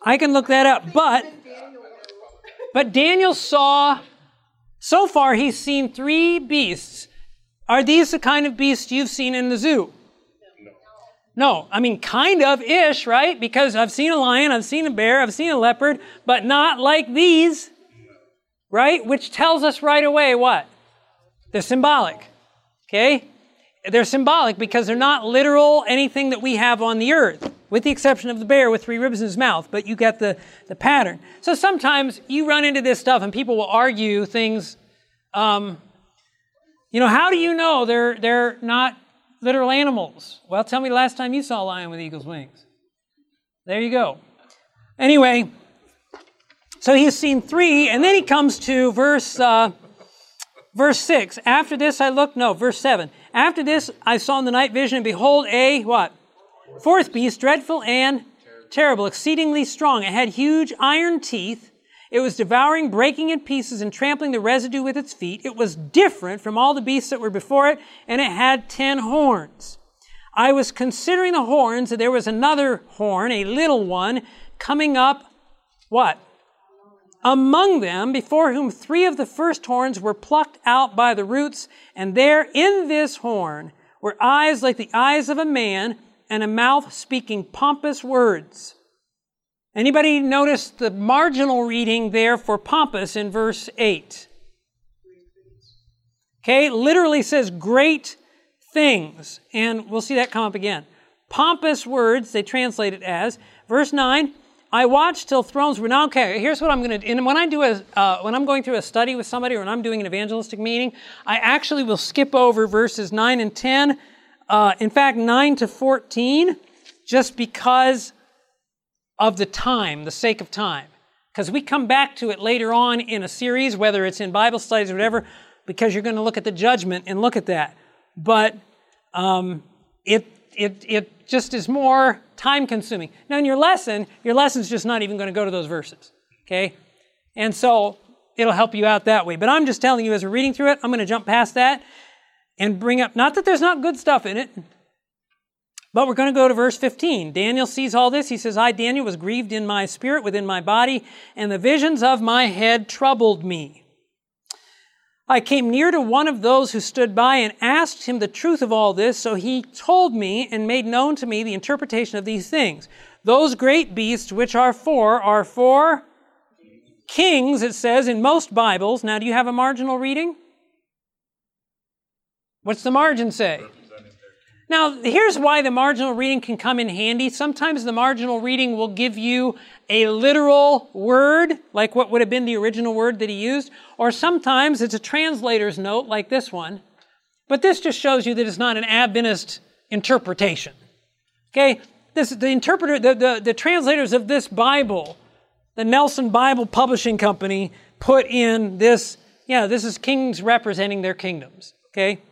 I can look that up. But, but Daniel saw, so far he's seen three beasts. Are these the kind of beasts you've seen in the zoo? No, I mean, kind of ish, right? Because I've seen a lion, I've seen a bear, I've seen a leopard, but not like these, right? Which tells us right away what? They're symbolic, okay? They're symbolic because they're not literal anything that we have on the earth, with the exception of the bear with three ribs in his mouth, but you get the, the pattern. So sometimes you run into this stuff and people will argue things. Um, you know, how do you know they're, they're not literal animals? Well, tell me the last time you saw a lion with eagle's wings. There you go. Anyway, so he's seen three, and then he comes to verse uh, verse six. After this, I looked. No, verse seven. After this, I saw in the night vision, and behold, a what? Fourth beast, dreadful and terrible, exceedingly strong. It had huge iron teeth. It was devouring, breaking in pieces, and trampling the residue with its feet. It was different from all the beasts that were before it, and it had ten horns. I was considering the horns, and there was another horn, a little one, coming up, what? Among them, before whom three of the first horns were plucked out by the roots, and there in this horn were eyes like the eyes of a man, and a mouth speaking pompous words. Anybody notice the marginal reading there for pompous in verse 8? Okay, literally says great things, and we'll see that come up again. Pompous words, they translate it as. Verse 9, I watched till thrones were now. Okay, here's what I'm going to. And when I do a, uh, when I'm going through a study with somebody, or when I'm doing an evangelistic meeting, I actually will skip over verses 9 and 10. Uh, in fact, 9 to 14, just because of the time, the sake of time. Because we come back to it later on in a series, whether it's in Bible studies or whatever, because you're going to look at the judgment and look at that. But um, it, it, it just is more time consuming. Now, in your lesson, your lesson's just not even going to go to those verses. Okay? And so it'll help you out that way. But I'm just telling you, as we're reading through it, I'm going to jump past that and bring up, not that there's not good stuff in it, but we're going to go to verse 15. Daniel sees all this. He says, I, Daniel, was grieved in my spirit within my body, and the visions of my head troubled me. I came near to one of those who stood by and asked him the truth of all this. So he told me and made known to me the interpretation of these things. Those great beasts, which are four, are four kings, it says in most Bibles. Now, do you have a marginal reading? What's the margin say? Now, here's why the marginal reading can come in handy. Sometimes the marginal reading will give you a literal word, like what would have been the original word that he used, or sometimes it's a translator's note, like this one. But this just shows you that it's not an Adventist interpretation. Okay? This, the interpreter, the, the, the translators of this Bible, the Nelson Bible Publishing Company, put in this, yeah, this is kings representing their kingdoms. Okay?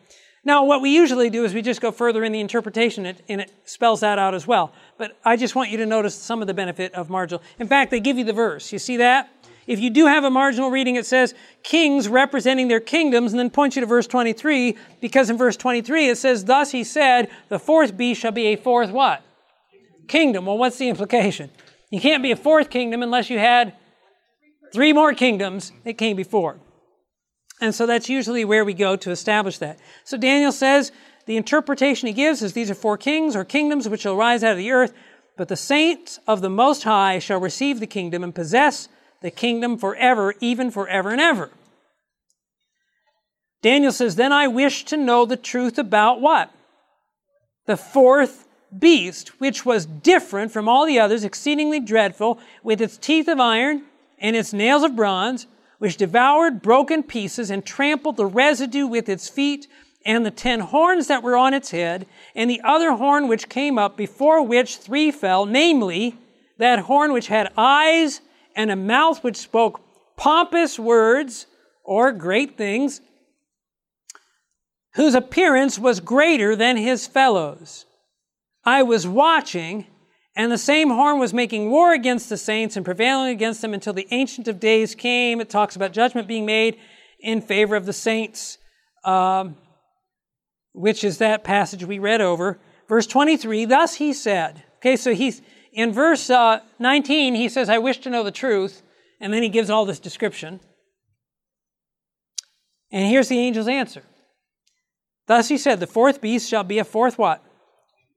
Now, what we usually do is we just go further in the interpretation and it spells that out as well. But I just want you to notice some of the benefit of marginal. In fact, they give you the verse. You see that? If you do have a marginal reading, it says kings representing their kingdoms, and then point you to verse 23, because in verse 23 it says, Thus he said, the fourth beast shall be a fourth what? Kingdom. Well, what's the implication? You can't be a fourth kingdom unless you had three more kingdoms that came before. And so that's usually where we go to establish that. So Daniel says the interpretation he gives is these are four kings or kingdoms which shall rise out of the earth, but the saints of the Most High shall receive the kingdom and possess the kingdom forever, even forever and ever. Daniel says, Then I wish to know the truth about what? The fourth beast, which was different from all the others, exceedingly dreadful, with its teeth of iron and its nails of bronze which devoured broken pieces and trampled the residue with its feet, and the ten horns that were on its head, and the other horn which came up, before which three fell, namely, that horn which had eyes and a mouth which spoke pompous words or great things, whose appearance was greater than his fellows. I was watching, and the same horn was making war against the saints and prevailing against them until the Ancient of Days came. It talks about judgment being made in favor of the saints, um, which is that passage we read over. Verse 23, thus he said. Okay, so he's in verse uh, 19, he says, I wish to know the truth. And then he gives all this description. And here's the angel's answer. Thus he said, The fourth beast shall be a fourth what?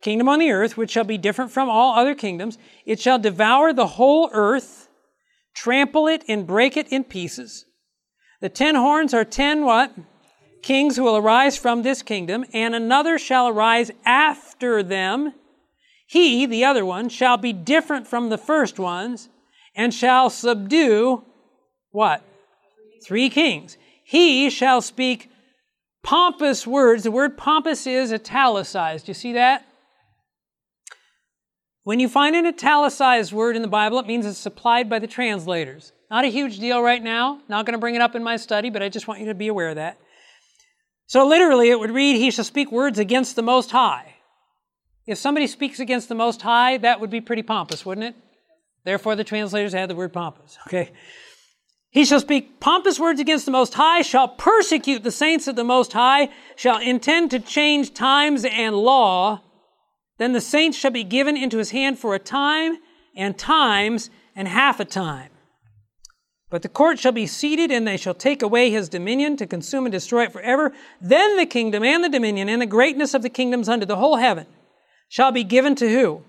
Kingdom on the earth, which shall be different from all other kingdoms. It shall devour the whole earth, trample it, and break it in pieces. The ten horns are ten what? Kings who will arise from this kingdom, and another shall arise after them. He, the other one, shall be different from the first ones, and shall subdue what? Three kings. He shall speak pompous words. The word pompous is italicized. You see that? When you find an italicized word in the Bible, it means it's supplied by the translators. Not a huge deal right now. Not going to bring it up in my study, but I just want you to be aware of that. So literally, it would read, He shall speak words against the Most High. If somebody speaks against the Most High, that would be pretty pompous, wouldn't it? Therefore, the translators add the word pompous. Okay. He shall speak pompous words against the Most High, shall persecute the saints of the Most High, shall intend to change times and law, then the saints shall be given into his hand for a time, and times, and half a time. But the court shall be seated, and they shall take away his dominion to consume and destroy it forever. Then the kingdom and the dominion and the greatness of the kingdoms under the whole heaven shall be given to who?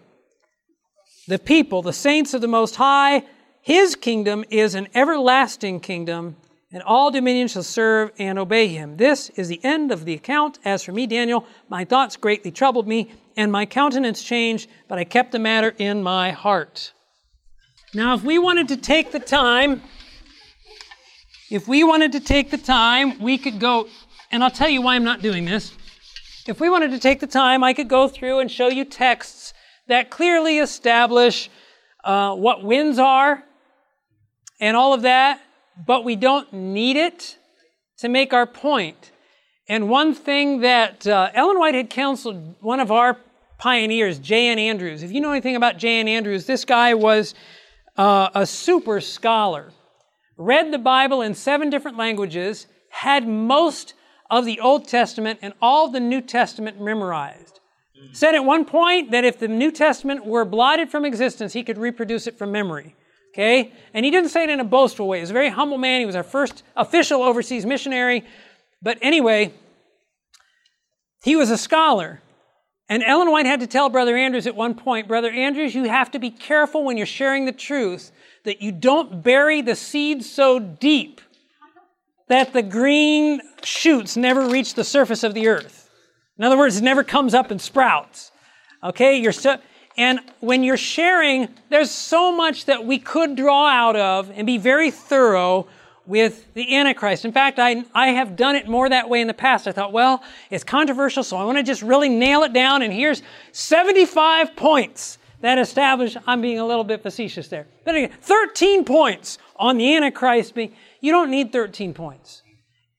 The people, the saints of the Most High. His kingdom is an everlasting kingdom, and all dominion shall serve and obey him. This is the end of the account. As for me, Daniel, my thoughts greatly troubled me and my countenance changed, but I kept the matter in my heart. Now, if we wanted to take the time, if we wanted to take the time, we could go, and I'll tell you why I'm not doing this. If we wanted to take the time, I could go through and show you texts that clearly establish uh, what winds are and all of that, but we don't need it to make our point. And one thing that uh, Ellen White had counseled one of our pioneers, J.N. Andrews. If you know anything about J.N. Andrews, this guy was uh, a super scholar, read the Bible in seven different languages, had most of the Old Testament and all the New Testament memorized. Said at one point that if the New Testament were blotted from existence, he could reproduce it from memory. Okay? And he didn't say it in a boastful way. He was a very humble man. He was our first official overseas missionary. But anyway, he was a scholar. And Ellen White had to tell Brother Andrews at one point, Brother Andrews, you have to be careful when you're sharing the truth that you don't bury the seed so deep that the green shoots never reach the surface of the earth. In other words, it never comes up and sprouts. Okay, you're so, and when you're sharing, there's so much that we could draw out of and be very thorough with the Antichrist. In fact, I, I have done it more that way in the past. I thought, well, it's controversial, so I want to just really nail it down, and here's 75 points that establish, I'm being a little bit facetious there. But again, 13 points on the Antichrist being, you don't need 13 points.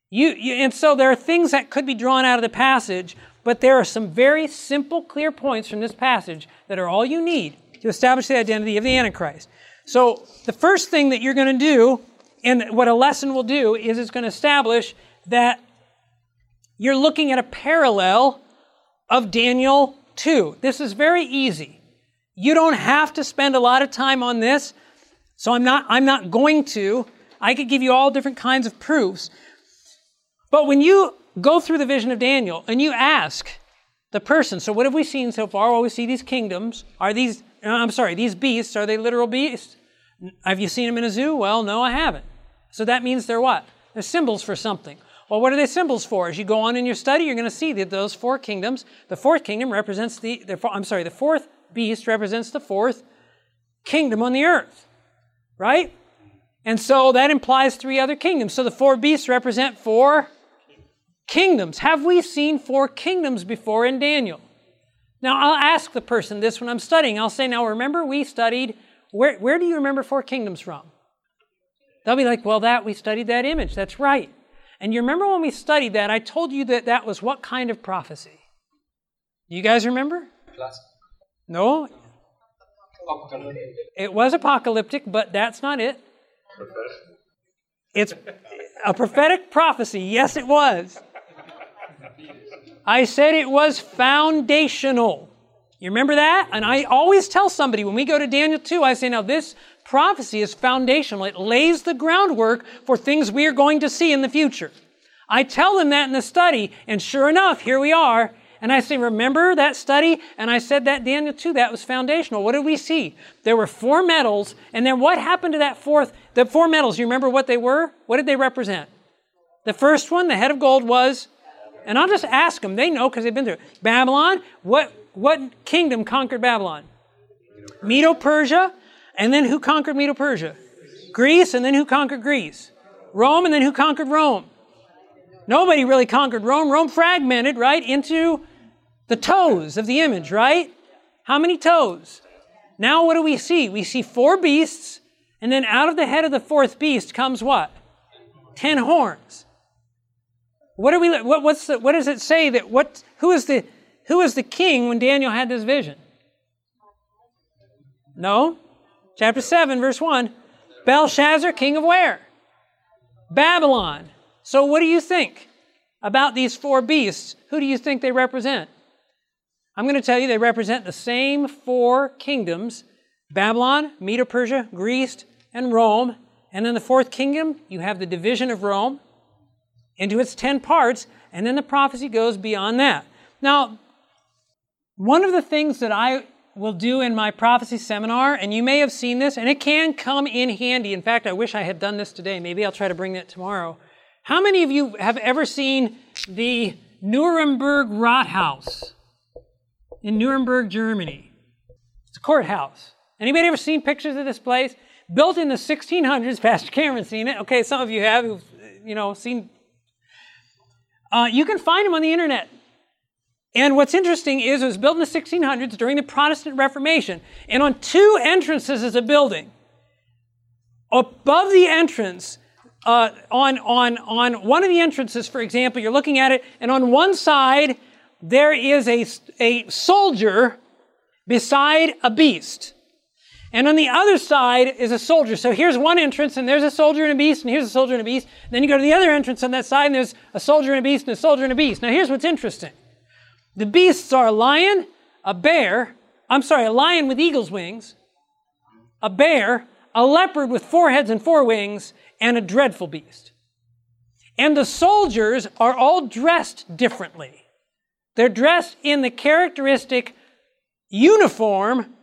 You, you, and so there are things that could be drawn out of the passage, but there are some very simple, clear points from this passage that are all you need to establish the identity of the Antichrist. So the first thing that you're going to do, and what a lesson will do, is it's going to establish that you're looking at a parallel of Daniel 2. This is very easy. You don't have to spend a lot of time on this, so I'm not, I'm not going to. I could give you all different kinds of proofs. But when you go through the vision of Daniel and you ask the person, so what have we seen so far? Well, we see these kingdoms. Are these, uh, I'm sorry, these beasts, are they literal beasts? Have you seen them in a zoo? Well, no, I haven't. So that means they're what? They're symbols for something. Well, what are they symbols for? As you go on in your study, you're going to see that those four kingdoms, the fourth kingdom represents the, the I'm sorry, the fourth beast represents the fourth kingdom on the earth, right? And so that implies three other kingdoms. So the four beasts represent four kingdoms. Have we seen four kingdoms before in Daniel? Now, I'll ask the person this when I'm studying. I'll say, now remember we studied, where, where do you remember four kingdoms from? They'll be like, well, that, we studied that image. That's right. And you remember when we studied that, I told you that that was what kind of prophecy? You guys remember? No? It was apocalyptic, but that's not it. It's a prophetic prophecy. Yes, it was. I said it was foundational. You remember that? And I always tell somebody when we go to Daniel 2, I say, now this prophecy is foundational. It lays the groundwork for things we are going to see in the future. I tell them that in the study, and sure enough, here we are. And I say, remember that study? And I said that Daniel 2, that was foundational. What did we see? There were four metals, and then what happened to that fourth? The four metals, you remember what they were? What did they represent? The first one, the head of gold, was, and I'll just ask them, they know because they've been through it. Babylon, what, what kingdom conquered Babylon? Medo Persia, and then who conquered Medo Persia? Greece, and then who conquered Greece? Rome, and then who conquered Rome? Nobody really conquered Rome. Rome fragmented, right, into the toes of the image, right? How many toes? Now what do we see? We see four beasts, and then out of the head of the fourth beast comes what? Ten horns. What do we? What, what's the, what does it say that what? Who is the who is the king when Daniel had this vision? No, chapter seven, verse one. Belshazzar, king of where? Babylon. So, what do you think about these four beasts? Who do you think they represent? I'm going to tell you they represent the same four kingdoms Babylon, Medo Persia, Greece, and Rome. And in the fourth kingdom, you have the division of Rome into its ten parts, and then the prophecy goes beyond that. Now, one of the things that I will do in my prophecy seminar, and you may have seen this, and it can come in handy. In fact, I wish I had done this today. Maybe I'll try to bring that tomorrow. How many of you have ever seen the Nuremberg Rathaus in Nuremberg, Germany? It's a courthouse. Anybody ever seen pictures of this place? Built in the 1600s. Pastor Cameron's seen it. Okay, some of you have, who've, you know, seen. Uh, you can find them on the internet. And what's interesting is it was built in the 1600s during the Protestant Reformation. And on two entrances is a building. Above the entrance uh, on, on, on one of the entrances, for example, you're looking at it, and on one side, there is a, a soldier beside a beast. And on the other side is a soldier. So here's one entrance, and there's a soldier and a beast, and here's a soldier and a beast. And Then you go to the other entrance on that side, and there's a soldier and a beast, and a soldier and a beast. Now here's what's interesting. The beasts are a lion, a bear, I'm sorry, a lion with eagle's wings, a bear, a leopard with four heads and four wings, and a dreadful beast. And the soldiers are all dressed differently. They're dressed in the characteristic uniform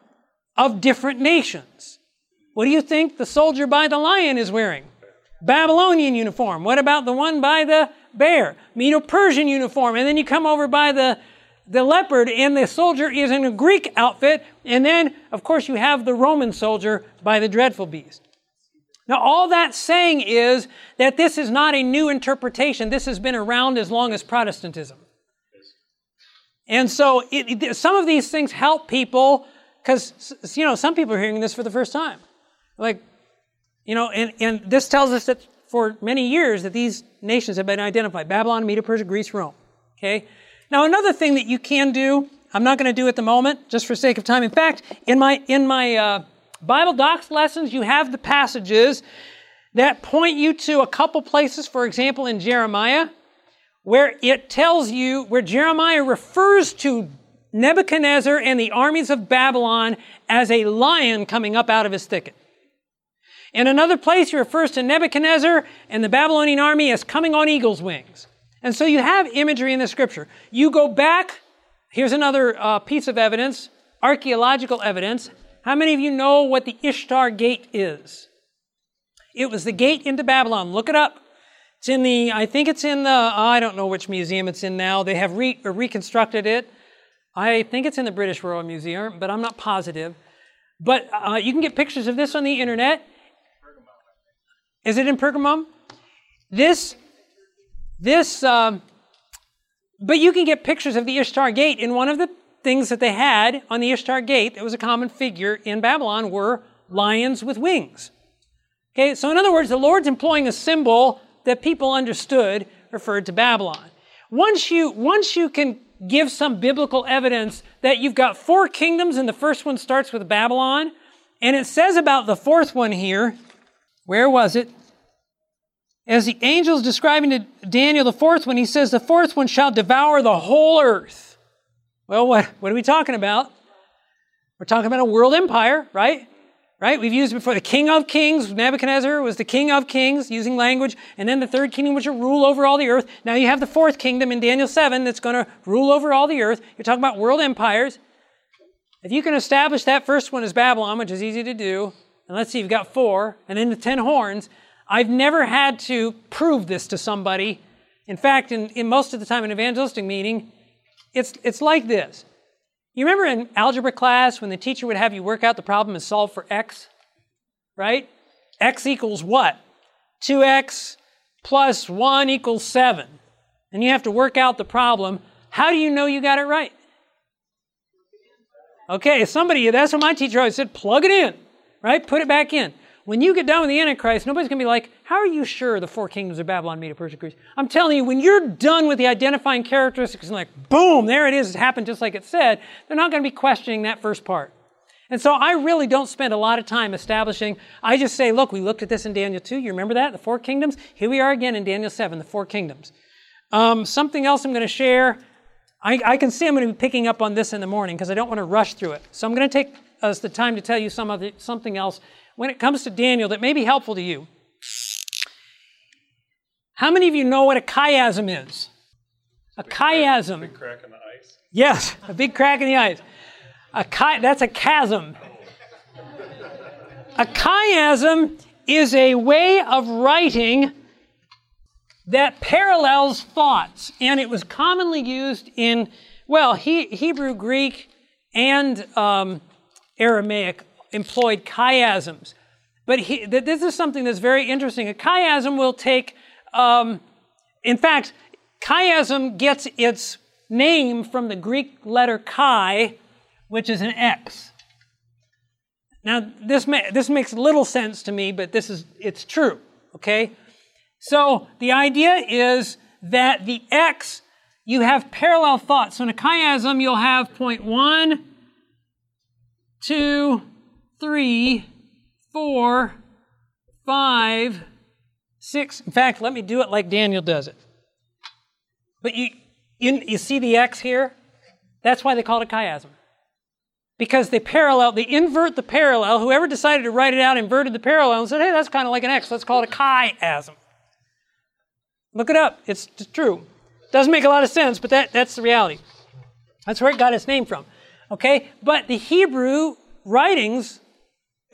of different nations. What do you think the soldier by the lion is wearing? Babylonian uniform. What about the one by the bear. Medo-Persian uniform. And then you come over by the, the leopard and the soldier is in a Greek outfit. And then, of course, you have the Roman soldier by the dreadful beast. Now, all that's saying is that this is not a new interpretation. This has been around as long as Protestantism. And so it, it, some of these things help people because, you know, some people are hearing this for the first time. Like, you know, and, and this tells us that for many years that these nations have been identified. Babylon, Medo, Persia, Greece, Rome. Okay? Now, another thing that you can do, I'm not going to do at the moment, just for sake of time. In fact, in my, in my uh, Bible docs lessons, you have the passages that point you to a couple places, for example, in Jeremiah, where it tells you, where Jeremiah refers to Nebuchadnezzar and the armies of Babylon as a lion coming up out of his thicket. In another place, he refers to Nebuchadnezzar and the Babylonian army as coming on eagle's wings. And so you have imagery in the scripture. You go back, here's another uh, piece of evidence, archaeological evidence. How many of you know what the Ishtar Gate is? It was the gate into Babylon. Look it up. It's in the, I think it's in the, I don't know which museum it's in now. They have re- reconstructed it. I think it's in the British Royal Museum, but I'm not positive. But uh, you can get pictures of this on the internet. Is it in Pergamum? This, this, um, but you can get pictures of the Ishtar Gate. And one of the things that they had on the Ishtar Gate that was a common figure in Babylon were lions with wings. Okay, so in other words, the Lord's employing a symbol that people understood referred to Babylon. Once you, once you can give some biblical evidence that you've got four kingdoms and the first one starts with Babylon. And it says about the fourth one here, where was it? As the angel is describing to Daniel the fourth one, he says, The fourth one shall devour the whole earth. Well, what, what are we talking about? We're talking about a world empire, right? Right? We've used before the king of kings. Nebuchadnezzar was the king of kings, using language. And then the third kingdom, which will rule over all the earth. Now you have the fourth kingdom in Daniel 7 that's going to rule over all the earth. You're talking about world empires. If you can establish that first one as Babylon, which is easy to do, and let's see, you've got four, and then the ten horns. I've never had to prove this to somebody. In fact, in, in most of the time in evangelistic meeting, it's, it's like this. You remember in algebra class when the teacher would have you work out the problem and solve for x? Right? x equals what? 2x plus 1 equals 7. And you have to work out the problem. How do you know you got it right? Okay, somebody, that's what my teacher always said plug it in, right? Put it back in. When you get done with the Antichrist, nobody's going to be like, How are you sure the four kingdoms of Babylon, Medo, Persia, Greece? I'm telling you, when you're done with the identifying characteristics and like, boom, there it is, it happened just like it said, they're not going to be questioning that first part. And so I really don't spend a lot of time establishing. I just say, look, we looked at this in Daniel 2. You remember that? The four kingdoms? Here we are again in Daniel 7, the four kingdoms. Um, something else I'm going to share. I, I, can see I'm going to be picking up on this in the morning because I don't want to rush through it. So I'm going to take us the time to tell you some of the, something else when it comes to Daniel that may be helpful to you. How many of you know what a chiasm is? A big chiasm. Crack, big crack in the ice. Yes, a big crack in the ice. A chi- that's a chasm. A chiasm is a way of writing that parallels thoughts, and it was commonly used in, well, he, Hebrew, Greek, and um, Aramaic employed chiasms. But he, this is something that's very interesting. A chiasm will take, um, in fact, chiasm gets its name from the Greek letter chi, which is an X. Now, this, this makes little sense to me, but this is, it's true, okay? So the idea is that the X, you have parallel thoughts. So in a chiasm, you'll have point one, two, three, four, five, six. In fact, let me do it like Daniel does it. But you, you, you see the X here? That's why they call it a chiasm. Because they parallel, they invert the parallel. Whoever decided to write it out inverted the parallel and said, hey, that's kind of like an X. Let's call it a chiasm. Look it up. It's true. Doesn't make a lot of sense, but that, that's the reality. That's where it got its name from. Okay? But the Hebrew writings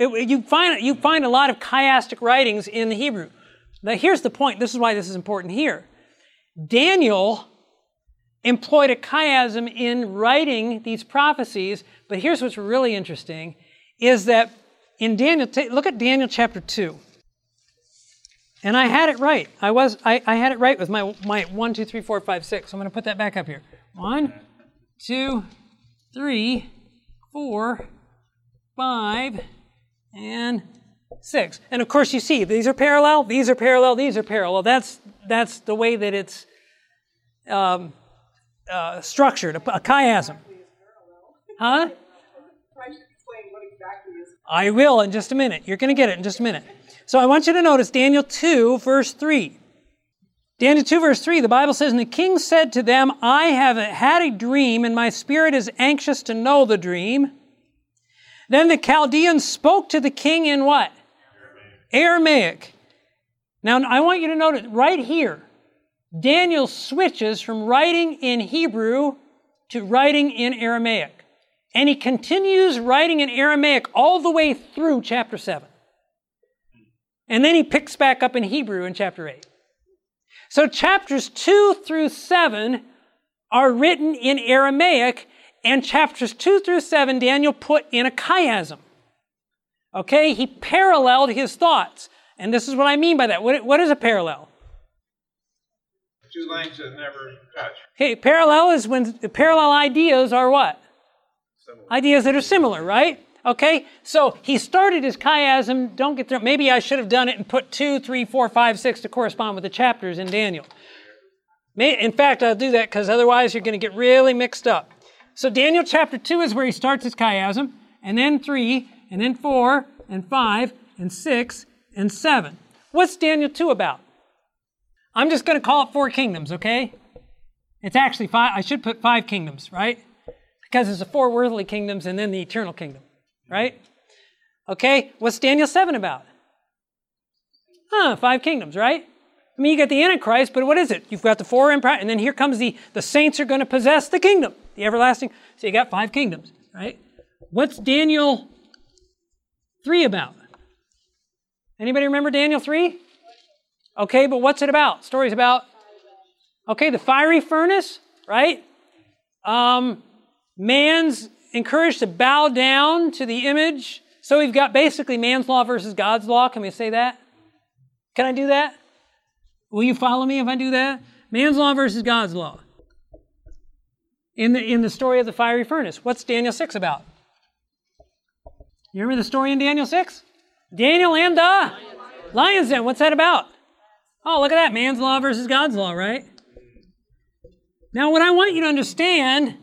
it, you, find, you find a lot of chiastic writings in the Hebrew. Now, here's the point. This is why this is important here. Daniel employed a chiasm in writing these prophecies, but here's what's really interesting is that in Daniel, look at Daniel chapter 2. And I had it right. I was I, I had it right with my my one, two, three, four, five, six. So I'm gonna put that back up here. One, two, three, four, five, and six. And of course you see these are parallel, these are parallel, these are parallel. That's that's the way that it's um, uh, structured, a, a chiasm. Huh? I will in just a minute. You're going to get it in just a minute. So I want you to notice Daniel 2, verse 3. Daniel 2, verse 3, the Bible says, And the king said to them, I have had a dream, and my spirit is anxious to know the dream. Then the Chaldeans spoke to the king in what? Aramaic. Now I want you to notice right here, Daniel switches from writing in Hebrew to writing in Aramaic. And he continues writing in Aramaic all the way through chapter 7. And then he picks back up in Hebrew in chapter 8. So chapters 2 through 7 are written in Aramaic, and chapters 2 through 7 Daniel put in a chiasm. Okay, he paralleled his thoughts. And this is what I mean by that. What, what is a parallel? Two lines that never touch. Okay, parallel is when the parallel ideas are what? Similar. Ideas that are similar, right? Okay, so he started his chiasm. Don't get through. Maybe I should have done it and put two, three, four, five, six to correspond with the chapters in Daniel. In fact, I'll do that because otherwise you're going to get really mixed up. So Daniel chapter two is where he starts his chiasm, and then three, and then four, and five, and six, and seven. What's Daniel two about? I'm just going to call it four kingdoms. Okay, it's actually five. I should put five kingdoms, right? Because it's the four worldly kingdoms and then the eternal kingdom right? Okay, what's Daniel 7 about? Huh, five kingdoms, right? I mean, you got the Antichrist, but what is it? You've got the four empire, and then here comes the, the saints are going to possess the kingdom, the everlasting. So you got five kingdoms, right? What's Daniel 3 about? Anybody remember Daniel 3? Okay, but what's it about? Story's about, okay, the fiery furnace, right? Um, man's encouraged to bow down to the image. So we've got basically man's law versus God's law. Can we say that? Can I do that? Will you follow me if I do that? Man's law versus God's law. In the, in the story of the fiery furnace, what's Daniel 6 about? You remember the story in Daniel 6? Daniel and the lion's den. What's that about? Oh, look at that. Man's law versus God's law, right? Now, what I want you to understand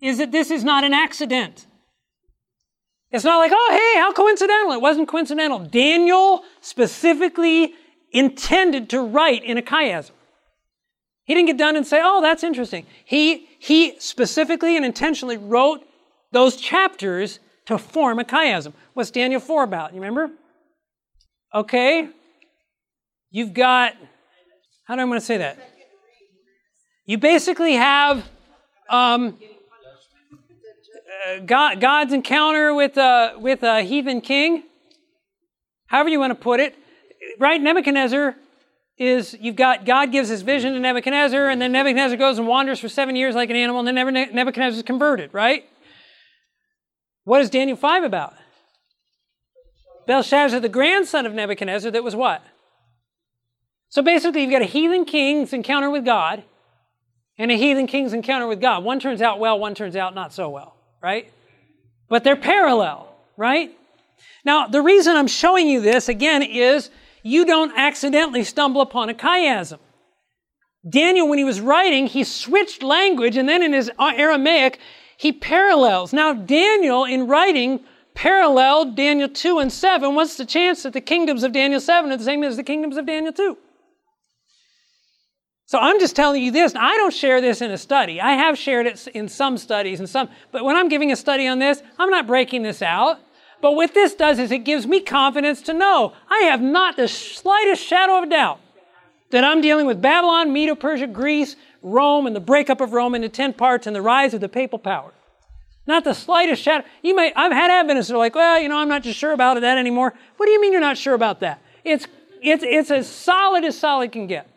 is that this is not an accident. It's not like, oh, hey, how coincidental. It wasn't coincidental. Daniel specifically intended to write in a chiasm. He didn't get done and say, oh, that's interesting. He, he specifically and intentionally wrote those chapters to form a chiasm. What's Daniel 4 about? You remember? Okay. You've got, how do I want to say that? You basically have um, God, God's encounter with a, with a heathen king, however you want to put it, right? Nebuchadnezzar is, you've got, God gives his vision to Nebuchadnezzar, and then Nebuchadnezzar goes and wanders for seven years like an animal, and then Nebuchadnezzar is converted, right? What is Daniel 5 about? Belshazzar, the grandson of Nebuchadnezzar, that was what? So basically, you've got a heathen king's encounter with God and a heathen king's encounter with God. One turns out well, one turns out not so well right? But they're parallel, right? Now, the reason I'm showing you this again is you don't accidentally stumble upon a chiasm. Daniel, when he was writing, he switched language and then in his Aramaic, he parallels. Now, Daniel, in writing, paralleled Daniel 2 and 7. What's the chance that the kingdoms of Daniel 7 are the same as the kingdoms of Daniel 2? So I'm just telling you this. I don't share this in a study. I have shared it in some studies and some, but when I'm giving a study on this, I'm not breaking this out. But what this does is it gives me confidence to know I have not the slightest shadow of doubt that I'm dealing with Babylon, Medo Persia, Greece, Rome, and the breakup of Rome into 10 parts and the rise of the papal power. Not the slightest shadow. You may, I've had Adventists that are like, well, you know, I'm not just sure about that anymore. What do you mean you're not sure about that? It's, it's, it's as solid as solid can get.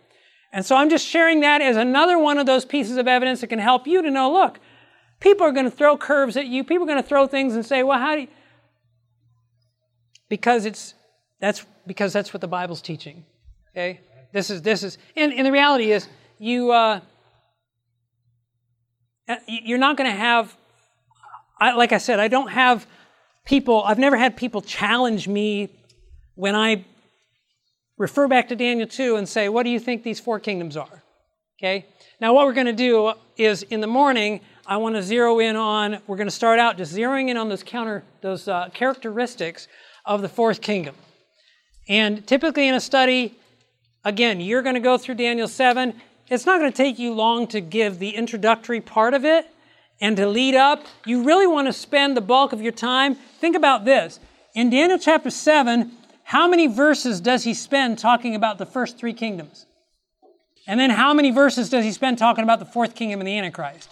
And so I'm just sharing that as another one of those pieces of evidence that can help you to know look, people are going to throw curves at you. People are going to throw things and say, well, how do you. Because it's that's because that's what the Bible's teaching. Okay? This is this is and, and the reality is you uh, uh you're not going to have I, like I said, I don't have people, I've never had people challenge me when I refer back to Daniel 2 and say, What do you think these four kingdoms are? Okay? Now, what we're going to do is in the morning, I want to zero in on, we're going to start out just zeroing in on those counter, those uh, characteristics of the fourth kingdom. And typically in a study, again, you're going to go through Daniel 7. It's not going to take you long to give the introductory part of it and to lead up. You really want to spend the bulk of your time. Think about this. In Daniel chapter 7, how many verses does he spend talking about the first three kingdoms? And then how many verses does he spend talking about the fourth kingdom and the Antichrist?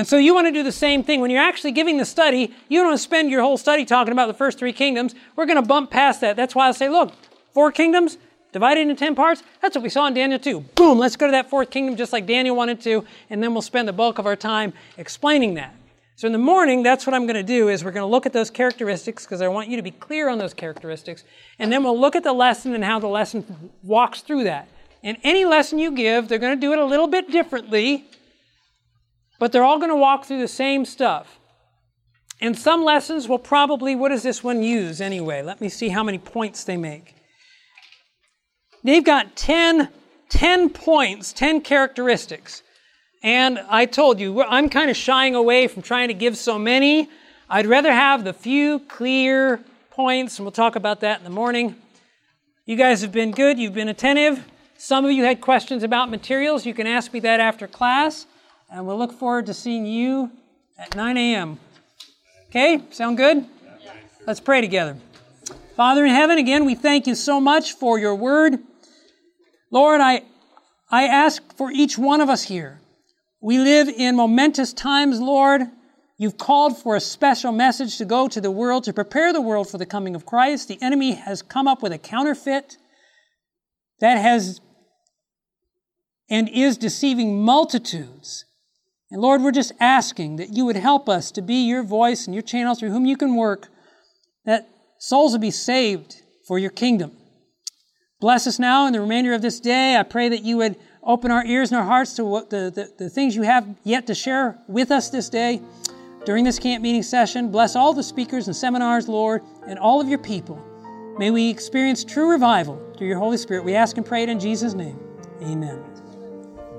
And so you want to do the same thing. When you're actually giving the study, you don't spend your whole study talking about the first three kingdoms. We're going to bump past that. That's why I say, look, four kingdoms, divided into 10 parts. That's what we saw in Daniel 2. Boom, let's go to that fourth kingdom just like Daniel wanted to, and then we'll spend the bulk of our time explaining that. So in the morning, that's what I'm going to do is we're going to look at those characteristics because I want you to be clear on those characteristics, and then we'll look at the lesson and how the lesson walks through that. And any lesson you give, they're going to do it a little bit differently, but they're all going to walk through the same stuff. And some lessons will probably, what does this one use anyway? Let me see how many points they make. They've got 10, 10 points, 10 characteristics. And I told you, I'm kind of shying away from trying to give so many. I'd rather have the few clear points, and we'll talk about that in the morning. You guys have been good, you've been attentive. Some of you had questions about materials. You can ask me that after class, and we'll look forward to seeing you at 9 a.m. Okay, sound good? Let's pray together. Father in heaven, again, we thank you so much for your word. Lord, I, I ask for each one of us here. We live in momentous times, Lord. You've called for a special message to go to the world, to prepare the world for the coming of Christ. The enemy has come up with a counterfeit that has and is deceiving multitudes. And Lord, we're just asking that you would help us to be your voice and your channel through whom you can work, that souls would be saved for your kingdom. Bless us now in the remainder of this day. I pray that you would open our ears and our hearts to what the, the, the things you have yet to share with us this day during this camp meeting session. Bless all the speakers and seminars, Lord, and all of your people. May we experience true revival through your Holy Spirit. We ask and pray it in Jesus' name. Amen.